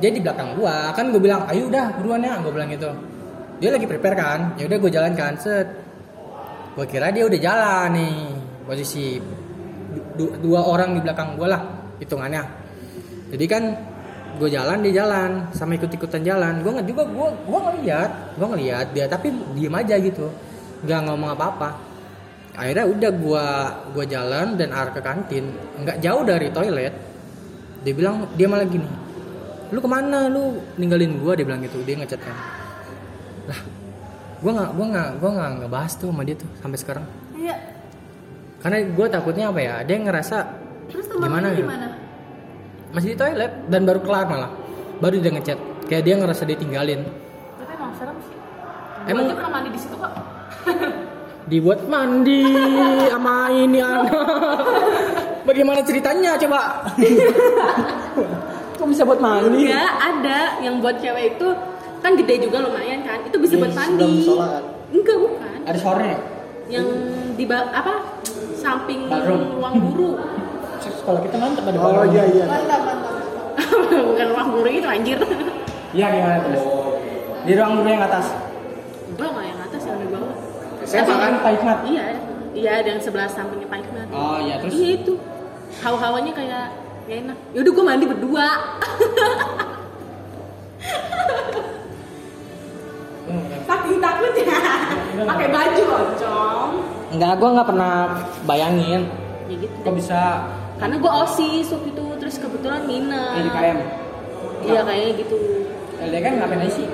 [SPEAKER 1] dia di belakang gua. Kan gue bilang ayo udah buruan ya gue bilang gitu dia lagi prepare kan? Ya udah gue jalan kan set. Gue kira dia udah jalan nih posisi du- dua orang di belakang gue lah hitungannya. Jadi kan gue jalan dia jalan sama ikut ikutan jalan. Gue nggak juga gue gue ngeliat gue ngeliat dia tapi diem aja gitu. Nggak ngomong apa apa akhirnya udah gue gua jalan dan arah ke kantin. Nggak jauh dari toilet dia bilang dia malah gini lu ke mana? Lu ninggalin gua dia bilang gitu dia ngechat kan lah gua nggak gua nggak gua nggak ngebahas tuh sama dia tuh sampai sekarang
[SPEAKER 2] Iya.
[SPEAKER 1] karena gua takutnya apa ya dia ngerasa
[SPEAKER 2] Terus
[SPEAKER 1] Gimana ya?
[SPEAKER 2] gimana?
[SPEAKER 1] masih di toilet dan baru kelar malah baru dia ngechat kayak dia ngerasa ditinggalin
[SPEAKER 4] Tapi emang serem sih.
[SPEAKER 1] Emang-
[SPEAKER 4] Emang pernah mandi di situ kok.
[SPEAKER 1] dibuat mandi sama ini anak bagaimana ceritanya coba kok bisa buat mandi
[SPEAKER 4] Enggak, ada yang buat cewek itu kan gede juga lumayan kan. Itu bisa
[SPEAKER 3] Di
[SPEAKER 4] buat mandi.
[SPEAKER 3] kan?
[SPEAKER 4] Enggak, bukan.
[SPEAKER 1] ada showernya
[SPEAKER 4] Yang di apa? Samping
[SPEAKER 1] Bathroom.
[SPEAKER 4] ruang guru.
[SPEAKER 1] sekolah kita mantep ada
[SPEAKER 3] Oh iya iya.
[SPEAKER 2] Mantap, mantap.
[SPEAKER 4] bukan ruang guru itu anjir.
[SPEAKER 1] Iya gimana terus? Di ruang guru yang atas.
[SPEAKER 4] Enggak, enggak yang atas yang di bawah.
[SPEAKER 1] SMA kan Pak Hikmat.
[SPEAKER 4] Iya, iya ada yang sebelah sampingnya Pak Hikmat.
[SPEAKER 1] Oh iya terus.
[SPEAKER 4] Iya itu. Hawa-hawanya kayak gak enak. Yaudah gue mandi berdua. Saking takutnya. Pakai baju oncom.
[SPEAKER 1] Enggak, gua nggak pernah bayangin
[SPEAKER 4] Ya gitu.
[SPEAKER 1] kok bisa
[SPEAKER 4] Karena gue osis waktu itu terus kebetulan nginep.
[SPEAKER 1] LDKM.
[SPEAKER 4] Iya kayaknya gitu.
[SPEAKER 1] LDKM ngapain aja sih?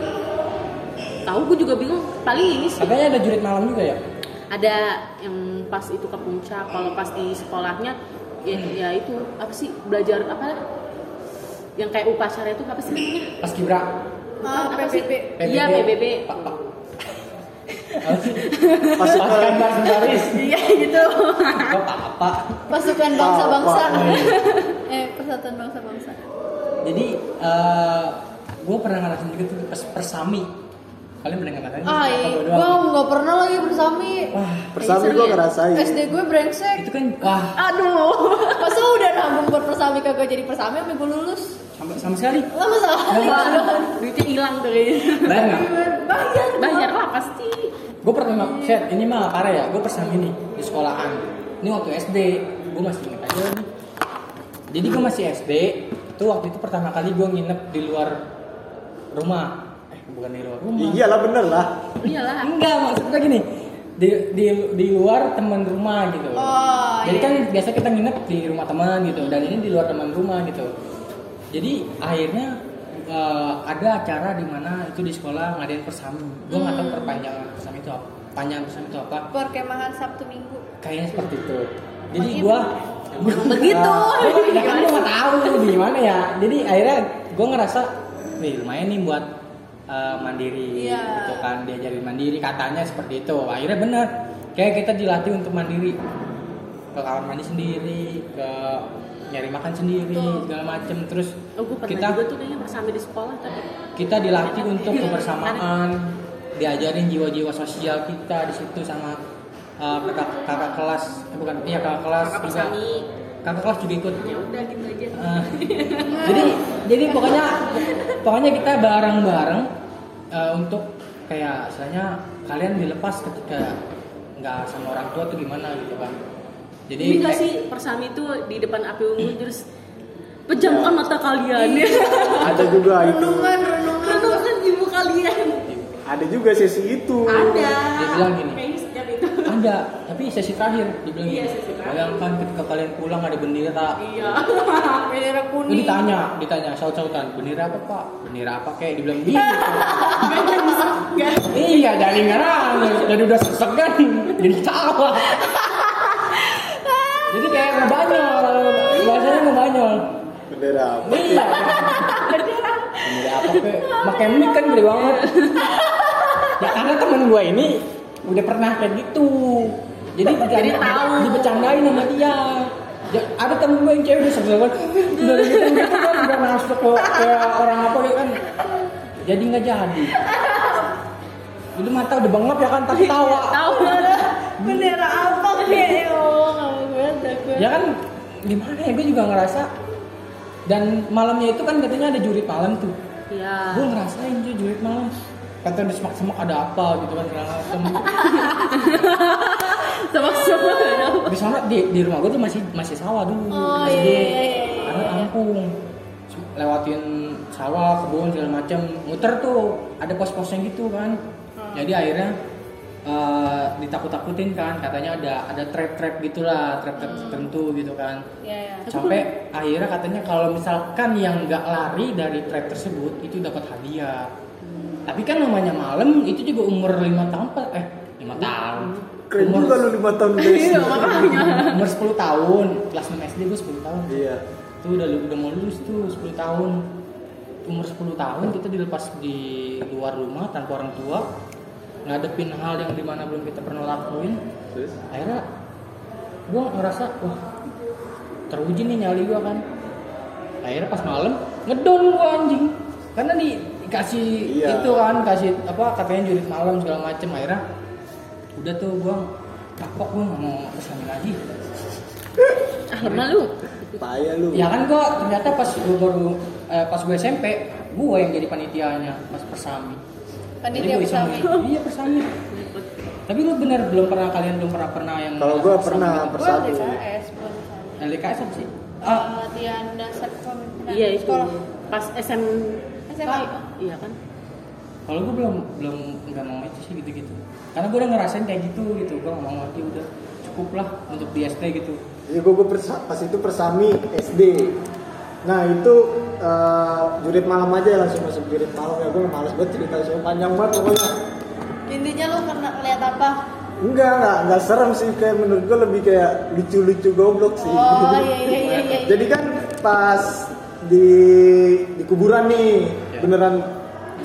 [SPEAKER 4] Tahu gue juga bingung. Paling ini sih
[SPEAKER 1] Katanya ada jurit malam juga ya?
[SPEAKER 4] ada yang pas itu ke puncak. Kalau pas di sekolahnya ya, ya itu apa sih belajar apa? Yang kayak upacara itu apa sih namanya?
[SPEAKER 1] Pas Kibra.
[SPEAKER 2] Ah,
[SPEAKER 4] Apa?
[SPEAKER 2] PBB.
[SPEAKER 4] Iya PBB.
[SPEAKER 3] Pasukan
[SPEAKER 1] Baris.
[SPEAKER 4] Iya gitu.
[SPEAKER 1] Pak.
[SPEAKER 2] Pasukan bangsa-bangsa.
[SPEAKER 3] Apa?
[SPEAKER 2] eh, persatuan bangsa-bangsa.
[SPEAKER 1] Jadi eh gue pernah ngerasain juga tuh pas persami. Kalian pernah ngerasain?
[SPEAKER 2] Ah,
[SPEAKER 1] Apa
[SPEAKER 2] iya.
[SPEAKER 1] doang?
[SPEAKER 2] nggak pernah lagi bersami.
[SPEAKER 1] Wah,
[SPEAKER 3] Persami
[SPEAKER 4] seru
[SPEAKER 3] gue
[SPEAKER 4] ya?
[SPEAKER 3] ngerasain.
[SPEAKER 2] SD gue brengsek.
[SPEAKER 1] itu kan wah
[SPEAKER 4] Aduh.
[SPEAKER 2] Masa udah nabung buat persami kagak jadi persami sampai gue lulus.
[SPEAKER 1] Sama, sama sekali.
[SPEAKER 2] Masalah.
[SPEAKER 1] Nggak
[SPEAKER 4] Duitnya hilang tuh kayaknya.
[SPEAKER 1] Bayar nggak?
[SPEAKER 2] Bayar.
[SPEAKER 4] Bayar lah pasti.
[SPEAKER 1] gue pertama set ini mah parah ya gue persami nih di sekolahan ini waktu SD gue masih inget aja nih jadi gue masih SD itu waktu itu pertama kali gue nginep di luar rumah eh bukan di luar rumah
[SPEAKER 3] Iyalah bener lah.
[SPEAKER 4] Iyalah.
[SPEAKER 1] enggak maksudnya gini di di di luar teman rumah gitu
[SPEAKER 2] Oh,
[SPEAKER 1] jadi
[SPEAKER 2] iya.
[SPEAKER 1] kan biasa kita nginep di rumah teman gitu dan ini di luar teman rumah gitu jadi akhirnya eh, ada acara di mana itu di sekolah ngadain persami gue nggak tahu perpanjangan persami itu apa panjang persami itu apa.
[SPEAKER 2] Perkemahan Sabtu Minggu.
[SPEAKER 1] kayaknya seperti itu. Jadi
[SPEAKER 4] Emang begitu.
[SPEAKER 1] ya kan gua nggak tahu gimana ya. Jadi akhirnya gua ngerasa nih lumayan nih buat uh, mandiri
[SPEAKER 2] Iya.
[SPEAKER 1] gitu kan diajarin mandiri katanya seperti itu. Akhirnya bener kayak kita dilatih untuk mandiri. Ke kamar mandi sendiri ke nyari makan sendiri segala macem. Terus
[SPEAKER 4] Oh,
[SPEAKER 1] kita
[SPEAKER 4] juga tuh kayaknya bersama di sekolah tapi
[SPEAKER 1] kita dilatih untuk kebersamaan diajarin jiwa-jiwa sosial kita di situ sama uh, kakak kakak kelas. Eh, bukan iya kakak kelas
[SPEAKER 4] kakak
[SPEAKER 1] juga.
[SPEAKER 4] persami.
[SPEAKER 1] Kakak kelas juga ikut.
[SPEAKER 4] Ya udah gitu aja.
[SPEAKER 1] Uh, jadi jadi pokoknya pokoknya kita bareng-bareng uh, untuk kayak istilahnya kalian dilepas ketika nggak sama orang tua tuh gimana gitu kan jadi
[SPEAKER 4] ini gak sih persami tuh di depan api unggun terus pejamkan mata kalian.
[SPEAKER 1] Iya.
[SPEAKER 3] ada juga itu.
[SPEAKER 2] Renungan renungan.
[SPEAKER 4] Renungkan ibu kalian.
[SPEAKER 3] Ada juga sesi itu.
[SPEAKER 4] Ada.
[SPEAKER 1] Dia bilang gini.
[SPEAKER 4] itu.
[SPEAKER 1] Ada tapi sesi terakhir
[SPEAKER 4] Iya,
[SPEAKER 1] gini.
[SPEAKER 4] sesi terakhir.
[SPEAKER 1] bayangkan ketika kalian pulang ada bendera
[SPEAKER 4] iya.
[SPEAKER 2] Bendera kuning.
[SPEAKER 1] Ditanya ditanya saut-sautan bendera apa pak bendera apa kayak dibilang gitu.
[SPEAKER 4] Nggak.
[SPEAKER 1] iya jadi ngarang jadi udah sesek kan jadi ketawa bahasanya ngebanyol
[SPEAKER 3] bendera apa
[SPEAKER 1] iya bendera. Apa kayak pakai mic kan gede banget. Ya karena temen gue ini udah pernah kayak gitu. Jadi
[SPEAKER 4] Jadi tahu.
[SPEAKER 1] dibecandain sama dia. Ya, ada temen gue yang cewek udah sebel banget udah gitu gitu kan udah masuk ke kayak orang apa gitu kan. Jadi nggak jadi. Itu mata udah bengap ya kan tapi tawa
[SPEAKER 4] tahu
[SPEAKER 2] bendera apa? Kayak ya nggak mau gue
[SPEAKER 1] ya kan gimana ya gue juga ngerasa dan malamnya itu kan katanya ada jurit malam tuh.
[SPEAKER 4] Iya.
[SPEAKER 1] Gue ngerasain tuh jurit malam. Kata di semak-semak ada apa gitu kan segala macem.
[SPEAKER 4] Sama sama
[SPEAKER 1] di sana di, di rumah gue tuh masih masih sawah dulu
[SPEAKER 2] Oh,
[SPEAKER 1] masih
[SPEAKER 2] iya, iya, iya, iya.
[SPEAKER 1] karena kampung. Lewatin sawah kebun segala macem. Muter tuh ada pos-posnya gitu kan.
[SPEAKER 2] Hmm.
[SPEAKER 1] jadi akhirnya eh, ditakut-takutin kan katanya ada ada trap-trap gitulah trap-trap
[SPEAKER 2] Hmm.
[SPEAKER 1] tertentu gitu kan.
[SPEAKER 2] Ya ya
[SPEAKER 1] sampai akhirnya katanya kalau misalkan yang nggak lari dari trap tersebut itu dapat hadiah. Tapi kan namanya malam itu juga umur lima tahun Pak. eh lima tahun.
[SPEAKER 3] Keren
[SPEAKER 1] umur
[SPEAKER 3] juga lu lima tahun udah
[SPEAKER 4] iya makanya
[SPEAKER 1] umur 10 tahun. Kelas 6 SD gue 10 tahun.
[SPEAKER 3] Iya.
[SPEAKER 1] Tuh udah udah mau lulus tuh 10 tahun. Umur 10 tahun kita dilepas di luar rumah tanpa orang tua ngadepin hal yang di mana belum kita pernah lakuin.
[SPEAKER 3] Terus?
[SPEAKER 1] Akhirnya gue ngerasa wah teruji nih nyali gue kan. Akhirnya pas malam ngedon gue anjing. Karena di dikasih
[SPEAKER 3] Iya.
[SPEAKER 1] itu kan kasih apa katanya jurit malam segala macem. Akhirnya udah tuh gue kapok gue nggak mau ke sana lagi?
[SPEAKER 4] Ah lemah lu?
[SPEAKER 3] Payah lu.
[SPEAKER 1] Ya kan gue ternyata pas gue baru eh, pas gue SMP gue yang jadi panitianya pas persami
[SPEAKER 2] panitia
[SPEAKER 1] iseng
[SPEAKER 2] bersama.
[SPEAKER 1] gitu. iya persami tapi lu bener belum pernah kalian belum pernah pernah yang
[SPEAKER 3] Kalau gua
[SPEAKER 1] persami
[SPEAKER 3] pernah,
[SPEAKER 2] gue
[SPEAKER 3] Bersatu.
[SPEAKER 2] LDKS belum sama
[SPEAKER 1] LDKS apa sih? Ah.
[SPEAKER 2] latihan dasar kepemimpinan
[SPEAKER 4] iya itu.
[SPEAKER 2] Sekolah.
[SPEAKER 4] Pas SM
[SPEAKER 2] SMA
[SPEAKER 4] iya kan?
[SPEAKER 1] Kalau gue belum belum nggak mau itu sih gitu gitu karena gue udah ngerasain kayak gitu gitu. Gue nggak mau lagi udah cukup lah untuk di SD gitu.
[SPEAKER 3] Ya gue, pas itu persami SD. Nah itu eh, jurit malam aja langsung masuk jurit malam ya gue males banget cerita semua panjang banget pokoknya.
[SPEAKER 2] intinya lu pernah lihat apa
[SPEAKER 3] Enggak, enggak, enggak serem sih kayak menurut gue lebih kayak lucu-lucu goblok sih.
[SPEAKER 2] Oh, iya, iya, iya, iya, iya.
[SPEAKER 3] Jadi kan pas di di kuburan nih,
[SPEAKER 1] Ya.
[SPEAKER 3] beneran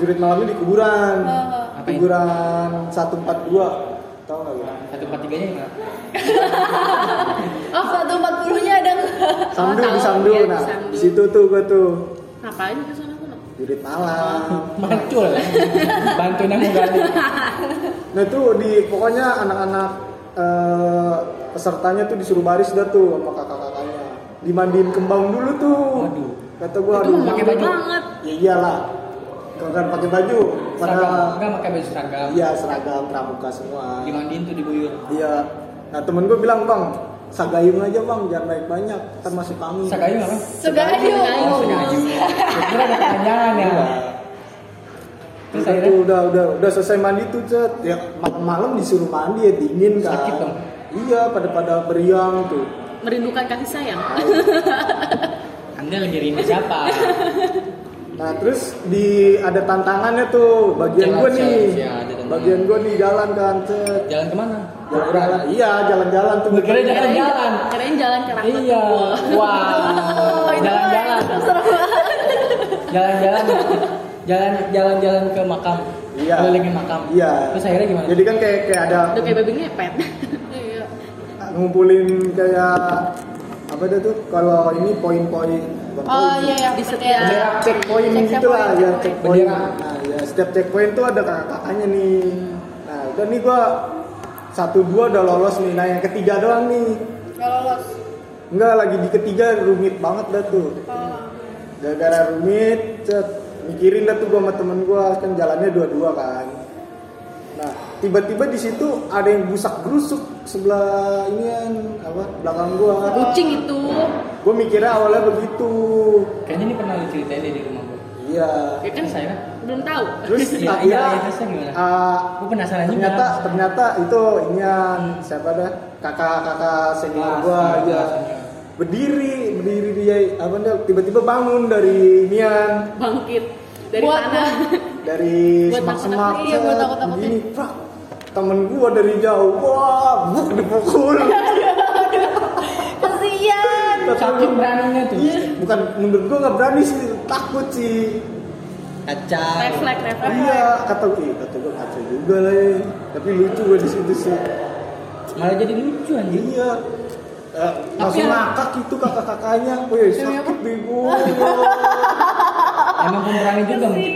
[SPEAKER 3] jurit malamnya di kuburan.
[SPEAKER 2] Oh,
[SPEAKER 1] Ngapain?
[SPEAKER 3] Kuburan 142. Tahu enggak lu?
[SPEAKER 1] satu empat tiganya gimana
[SPEAKER 2] oh satu empat puluhnya nggak
[SPEAKER 3] Samdu
[SPEAKER 4] tahu,
[SPEAKER 3] di Samdu. Nah, di situ tuh gue tuh
[SPEAKER 4] ngapain ke sana tuh
[SPEAKER 3] jurit malam.
[SPEAKER 1] mancul bantu nang gali
[SPEAKER 3] Nah itu di pokoknya anak-anak eh, pesertanya tuh disuruh baris dah tuh sama kakak-kakaknya. Dimandiin kembang dulu tuh.
[SPEAKER 1] Waduh.
[SPEAKER 3] Kata gua aduh
[SPEAKER 1] pakai baju?
[SPEAKER 4] banget
[SPEAKER 3] Ya iyalah. Kagak pakai baju.
[SPEAKER 1] seragam
[SPEAKER 3] Pada
[SPEAKER 1] enggak pakai baju seragam
[SPEAKER 3] iya seragam pramuka semua.
[SPEAKER 1] dimandiin tuh diguyur
[SPEAKER 3] Iya. Nah temen gue bilang bang, sagayung aja bang, jangan naik banyak, kan masuk angin.
[SPEAKER 1] sagayung apa?
[SPEAKER 2] Segayung
[SPEAKER 1] oh segayung Gua kira ada kepanjangan ya.
[SPEAKER 3] Iya.
[SPEAKER 1] Terus
[SPEAKER 3] tuh, udah udah udah selesai mandi tuh cet. Ya malam-malam disuruh mandi ya dingin kan.
[SPEAKER 1] Sakit dong?
[SPEAKER 3] iya pada pada beriang tuh.
[SPEAKER 4] Merindukan kasih sayang.
[SPEAKER 1] Anda lagi rindu siapa?
[SPEAKER 3] Nah terus di ada tantangannya tuh bagian gue nih,
[SPEAKER 1] iya, ada tantangan.
[SPEAKER 3] Bagian gue nih jalan kan, cet.
[SPEAKER 1] jalan ke mana
[SPEAKER 3] Jalan-jalan, iya jalan-jalan tuh.
[SPEAKER 1] Kira jalan-jalan
[SPEAKER 4] kirain jalan ke
[SPEAKER 1] iya. Wah. Jalan-jalan. jalan-jalan. Jalan jalan-jalan ke makam.
[SPEAKER 3] Iya.
[SPEAKER 1] kelilingin makam.
[SPEAKER 3] Iya.
[SPEAKER 1] terus akhirnya gimana?
[SPEAKER 3] Jadi kan kayak kayak ada
[SPEAKER 4] udah kayak babi ngepet.
[SPEAKER 2] Iya
[SPEAKER 3] ngumpulin kayak apa itu tuh? Kalau ini poin-poin
[SPEAKER 2] Oh iya ya,
[SPEAKER 4] Di setiap-
[SPEAKER 3] bendera checkpoint gitu lah ya
[SPEAKER 2] checkpoint.
[SPEAKER 3] nah ya setiap checkpoint tuh ada kakak-kakaknya nih. Nah udah nih gua satu dua udah lolos nih. Nah yang ketiga doang nih.
[SPEAKER 2] Nggak lolos.
[SPEAKER 3] enggak lagi di ketiga rumit banget dah tuh.
[SPEAKER 2] Oh.
[SPEAKER 3] gara-gara rumit cet mikirin dah tuh gua sama temen gua kan jalannya dua-dua kan. Nah tiba-tiba di situ ada yang busak gerusuk sebelah ini kan apa belakang gua.
[SPEAKER 4] Kucing itu.
[SPEAKER 3] Gua mikirnya awalnya begitu.
[SPEAKER 1] Kayaknya ini pernah lu ceritain deh di rumah gue.
[SPEAKER 3] iya.
[SPEAKER 4] Ya kan?
[SPEAKER 1] Saya kan?
[SPEAKER 4] belum tahu.
[SPEAKER 3] Terus
[SPEAKER 1] Iya,
[SPEAKER 3] akhirnya
[SPEAKER 1] iya, iya, terusnya gimana?
[SPEAKER 3] ah,
[SPEAKER 1] Gue penasaran juga.
[SPEAKER 3] ternyata ternyata itu inian siapa dah? Kakak-kakak senior
[SPEAKER 1] Kelas,
[SPEAKER 3] gua
[SPEAKER 1] iya,
[SPEAKER 3] aja. berdiri berdiri dia apa dah tiba-tiba bangun dari nian
[SPEAKER 4] bangkit. Dari
[SPEAKER 2] Buat
[SPEAKER 4] tanah
[SPEAKER 3] dari semak-semak.
[SPEAKER 2] Iya,
[SPEAKER 3] begini Pak, temen gua dari jauh wah buk dipukul
[SPEAKER 2] Kasian.
[SPEAKER 1] Saking beraninya tuh.
[SPEAKER 3] Iya, bukan menurut gua nggak berani sih takut sih
[SPEAKER 1] Kacau.
[SPEAKER 4] refleks refleks
[SPEAKER 3] iya kata gue "Ih, kata gua kacau juga lah ya. tapi lucu gua di situ sih
[SPEAKER 1] Malah jadi lucu anjing.
[SPEAKER 3] iya Eh, langsung
[SPEAKER 1] ya-
[SPEAKER 3] ngakak itu kakak-kakaknya wih
[SPEAKER 2] Demi
[SPEAKER 3] sakit
[SPEAKER 2] apa?
[SPEAKER 3] bego
[SPEAKER 1] Emang pemberani juga mungkin.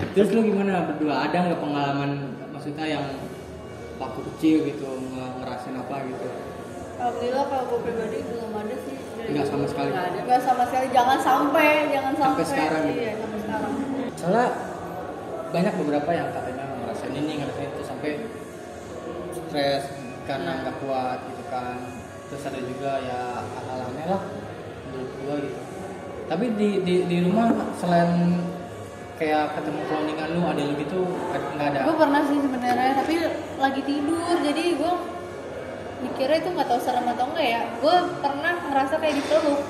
[SPEAKER 1] Terus lu gimana berdua? Ada nggak pengalaman maksudnya yang waktu kecil gitu nge- ngerasain apa gitu?
[SPEAKER 2] Alhamdulillah kalau gue pribadi belum ada sih.
[SPEAKER 1] Nggak sama sekali.
[SPEAKER 4] Nggak ada.
[SPEAKER 2] Nggak sama sekali. Jangan sampai, jangan
[SPEAKER 1] Sampai
[SPEAKER 2] sampai.
[SPEAKER 1] sekarang gitu.
[SPEAKER 2] Iya, sampai sekarang.
[SPEAKER 1] Soalnya banyak beberapa yang katanya ngerasain ini ngerasain itu sampai stres karena nggak kuat gitu kan. Terus ada juga ya hal-hal aneh lah menurut gua gitu. Tapi di di di rumah selain kayak ketemu cloningan lu ada lu gitu ad- nggak ada.
[SPEAKER 2] Gue pernah sih sebenarnya, tapi lagi tidur. Jadi gue mikirnya itu nggak tahu serem atau enggak ya. Gue pernah ngerasa kayak dipeluk.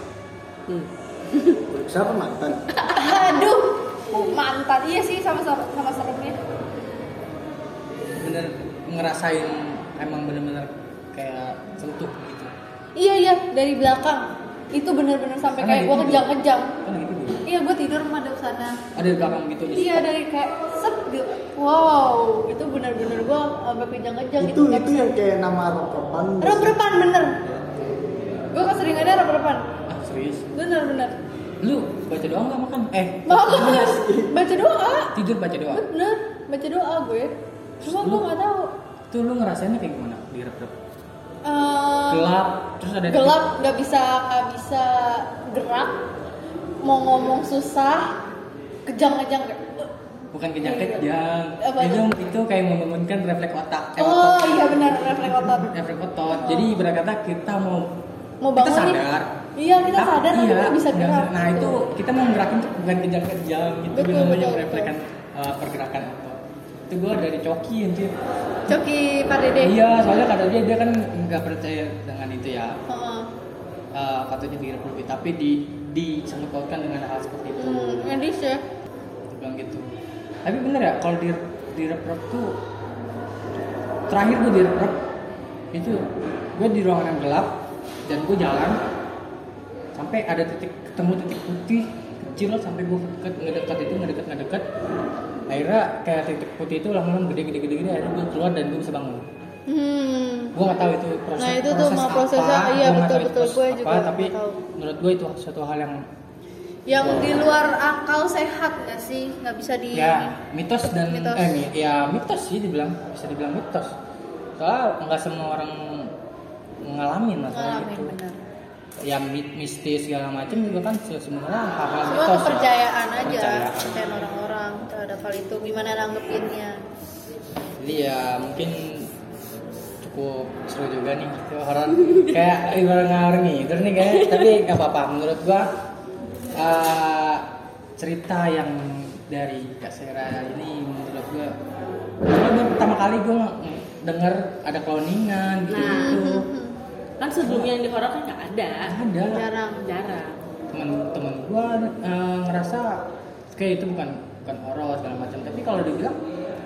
[SPEAKER 4] Hmm.
[SPEAKER 3] siapa mantan
[SPEAKER 2] Aduh, mantan iya sih sama sama, sama seremnya.
[SPEAKER 1] bener ngerasain emang bener-bener kayak sentuh gitu.
[SPEAKER 2] Iya iya dari belakang. Itu bener-bener sampai
[SPEAKER 1] Karena
[SPEAKER 2] kayak gue kejang-kejang.
[SPEAKER 1] Gitu.
[SPEAKER 2] Iya gue tidur madep sana.
[SPEAKER 1] Ada di belakang gitu di
[SPEAKER 2] Iya dari kayak sep gitu. Wow, itu bener-bener gue sampai kejang-kejang
[SPEAKER 3] itu
[SPEAKER 2] nggak
[SPEAKER 3] itu yang kayak nama rep-repan
[SPEAKER 2] Rep-repan bener. Gue keseringannya rep-repan.
[SPEAKER 1] Ah, serius.
[SPEAKER 2] Bener-bener.
[SPEAKER 1] Lu baca doang nggak makan? Eh,
[SPEAKER 2] Makan. Baca doa.
[SPEAKER 1] tidur baca doang.
[SPEAKER 2] Bener. Baca doa gue. Cuma gue nggak tahu.
[SPEAKER 1] Tuh lu ngerasainnya kayak gimana? Di rep-rep.
[SPEAKER 2] Eh,
[SPEAKER 1] Gelap, terus ada
[SPEAKER 2] gelap nggak bisa nggak bisa gerak mau ngomong susah kejang-kejang
[SPEAKER 1] bukan kejang-kejang. Itu
[SPEAKER 2] tuh?
[SPEAKER 1] itu kayak membangunkan refleks otak. Eh,
[SPEAKER 2] oh
[SPEAKER 1] otot.
[SPEAKER 2] iya benar refleks otot
[SPEAKER 1] Refleks otot. Jadi ibarat kata kita mau
[SPEAKER 2] mau
[SPEAKER 1] kita
[SPEAKER 2] bangun nih
[SPEAKER 1] sadar.
[SPEAKER 2] iya kita sadar tapi
[SPEAKER 1] iya,
[SPEAKER 2] nggak bisa gerak
[SPEAKER 1] Nah itu kita mau gerakin tuh bukan kejang-kejang gitu
[SPEAKER 2] Betul,
[SPEAKER 1] namanya
[SPEAKER 2] betul,
[SPEAKER 1] mereflekskan uh, pergerakan otot. Itu gua dari coki anjir.
[SPEAKER 2] coki pak dede
[SPEAKER 1] Iya, soalnya kata dia dia kan nggak percaya dengan itu ya. Uh, katanya direplik tapi di disangkut pautkan dengan hal seperti itu.
[SPEAKER 2] hmm, medis ya
[SPEAKER 1] bilang gitu. Tapi bener ya kalau di di tuh terakhir gue di itu gue di ruangan yang gelap dan gue jalan sampai ada titik ketemu titik putih kecil sampai gue deket ngedekat itu ngedekat ngedekat akhirnya kayak titik putih itu lama-lama gede gede gede gede akhirnya gue keluar dan gue bisa bangun
[SPEAKER 2] hmm
[SPEAKER 1] gue nggak tahu itu proses
[SPEAKER 2] Nah, itu tuh
[SPEAKER 1] proses
[SPEAKER 2] mau prosesnya,
[SPEAKER 1] apa,
[SPEAKER 2] iya, betul, betul. Gue
[SPEAKER 1] apa,
[SPEAKER 2] juga
[SPEAKER 1] tapi
[SPEAKER 2] nggak tahu.
[SPEAKER 1] menurut gue itu suatu hal yang
[SPEAKER 2] yang di luar akal sehat nggak sih nggak bisa di
[SPEAKER 1] ya mitos dan
[SPEAKER 2] Mitos.
[SPEAKER 1] eh mi- ya mitos sih dibilang bisa dibilang mitos soalnya nggak semua orang ngalamin masalah
[SPEAKER 2] ngalamin
[SPEAKER 1] itu
[SPEAKER 2] benar
[SPEAKER 1] ya mi- mistis segala macam juga kan se- sebenarnya hal-hal
[SPEAKER 2] semua
[SPEAKER 1] mitos ya.
[SPEAKER 2] kepercayaan aja
[SPEAKER 1] Kepercayaan.
[SPEAKER 2] kepercayaan orang-orang terhadap hal itu gimana nanggepinnya
[SPEAKER 1] jadi ya mungkin cukup seru juga nih. Itu horor kayak ibarat ngalor ngidul nih kayak. Tapi nggak apa-apa. Menurut gua eh, cerita yang dari Kak Sera ini menurut gua soalnya gua pertama kali gua denger ada cloningan gitu. Gitu
[SPEAKER 4] kan sebelumnya yang di horor kan nggak ada.
[SPEAKER 1] Ada.
[SPEAKER 2] Jarang.
[SPEAKER 4] Jarang.
[SPEAKER 1] Teman-teman gua eh, ngerasa kayak itu bukan bukan horor segala macam. Tapi kalau dibilang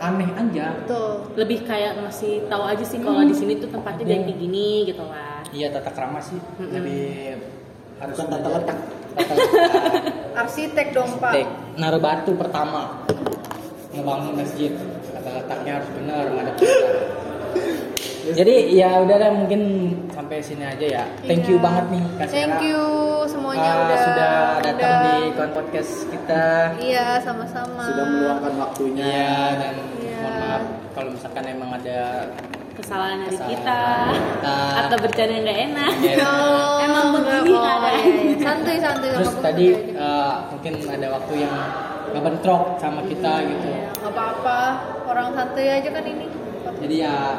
[SPEAKER 1] aneh aja
[SPEAKER 2] betul
[SPEAKER 4] lebih kayak ngasih tahu aja sih kalau
[SPEAKER 1] Hmm.
[SPEAKER 4] di sini tuh tempatnya kayak kayak gini gitu lah
[SPEAKER 1] Iya tata krama sih
[SPEAKER 4] Mm-mm.
[SPEAKER 1] lebih harus
[SPEAKER 3] tata letak.
[SPEAKER 1] Tata letak.
[SPEAKER 2] arsitek dong pak
[SPEAKER 1] Tek, naruh batu pertama ngebangun masjid tata letaknya harus benar ngadep. Jadi ya udah deh mungkin sampai sini aja ya. Thank you
[SPEAKER 2] Iya.
[SPEAKER 1] banget nih Kak
[SPEAKER 2] Thank
[SPEAKER 1] Sera.
[SPEAKER 2] you semuanya
[SPEAKER 1] Ah,
[SPEAKER 2] udah
[SPEAKER 1] sudah datang
[SPEAKER 2] udah-
[SPEAKER 1] di kon podcast kita.
[SPEAKER 2] Iya, sama-sama.
[SPEAKER 3] Sudah meluangkan waktunya.
[SPEAKER 1] Iya dan
[SPEAKER 2] Iya.
[SPEAKER 1] mohon maaf kalau misalkan emang ada
[SPEAKER 4] kesalahan dari
[SPEAKER 1] Kesalahan
[SPEAKER 4] kita atau bercanda yang nggak enak
[SPEAKER 2] Oh,
[SPEAKER 4] Emang
[SPEAKER 2] enggak,
[SPEAKER 4] begini
[SPEAKER 2] oh,
[SPEAKER 4] ada.
[SPEAKER 2] iya, iya. Santuy, santuy.
[SPEAKER 1] Terus tadi eh, mungkin ada waktu yang nggak bentrok sama kita gitu.
[SPEAKER 2] Iya, nggak apa-apa. Orang santuy aja kan ini.
[SPEAKER 1] Jadi ya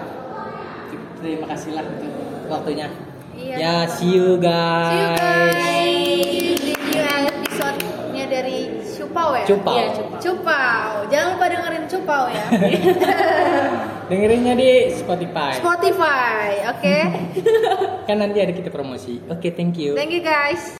[SPEAKER 1] terima kasih lah untuk waktunya.
[SPEAKER 2] Iya.
[SPEAKER 1] Ya see you guys.
[SPEAKER 2] See you guys di new episode-nya dari Cupau ya?
[SPEAKER 1] Cupau.
[SPEAKER 2] Iya, Cupau. Cupau. Jangan lupa dengerin Cupau ya.
[SPEAKER 1] Dengerinnya di Spotify.
[SPEAKER 2] Spotify, oke?
[SPEAKER 1] kan nanti ada kita promosi. Oke, thank you.
[SPEAKER 2] Thank you guys.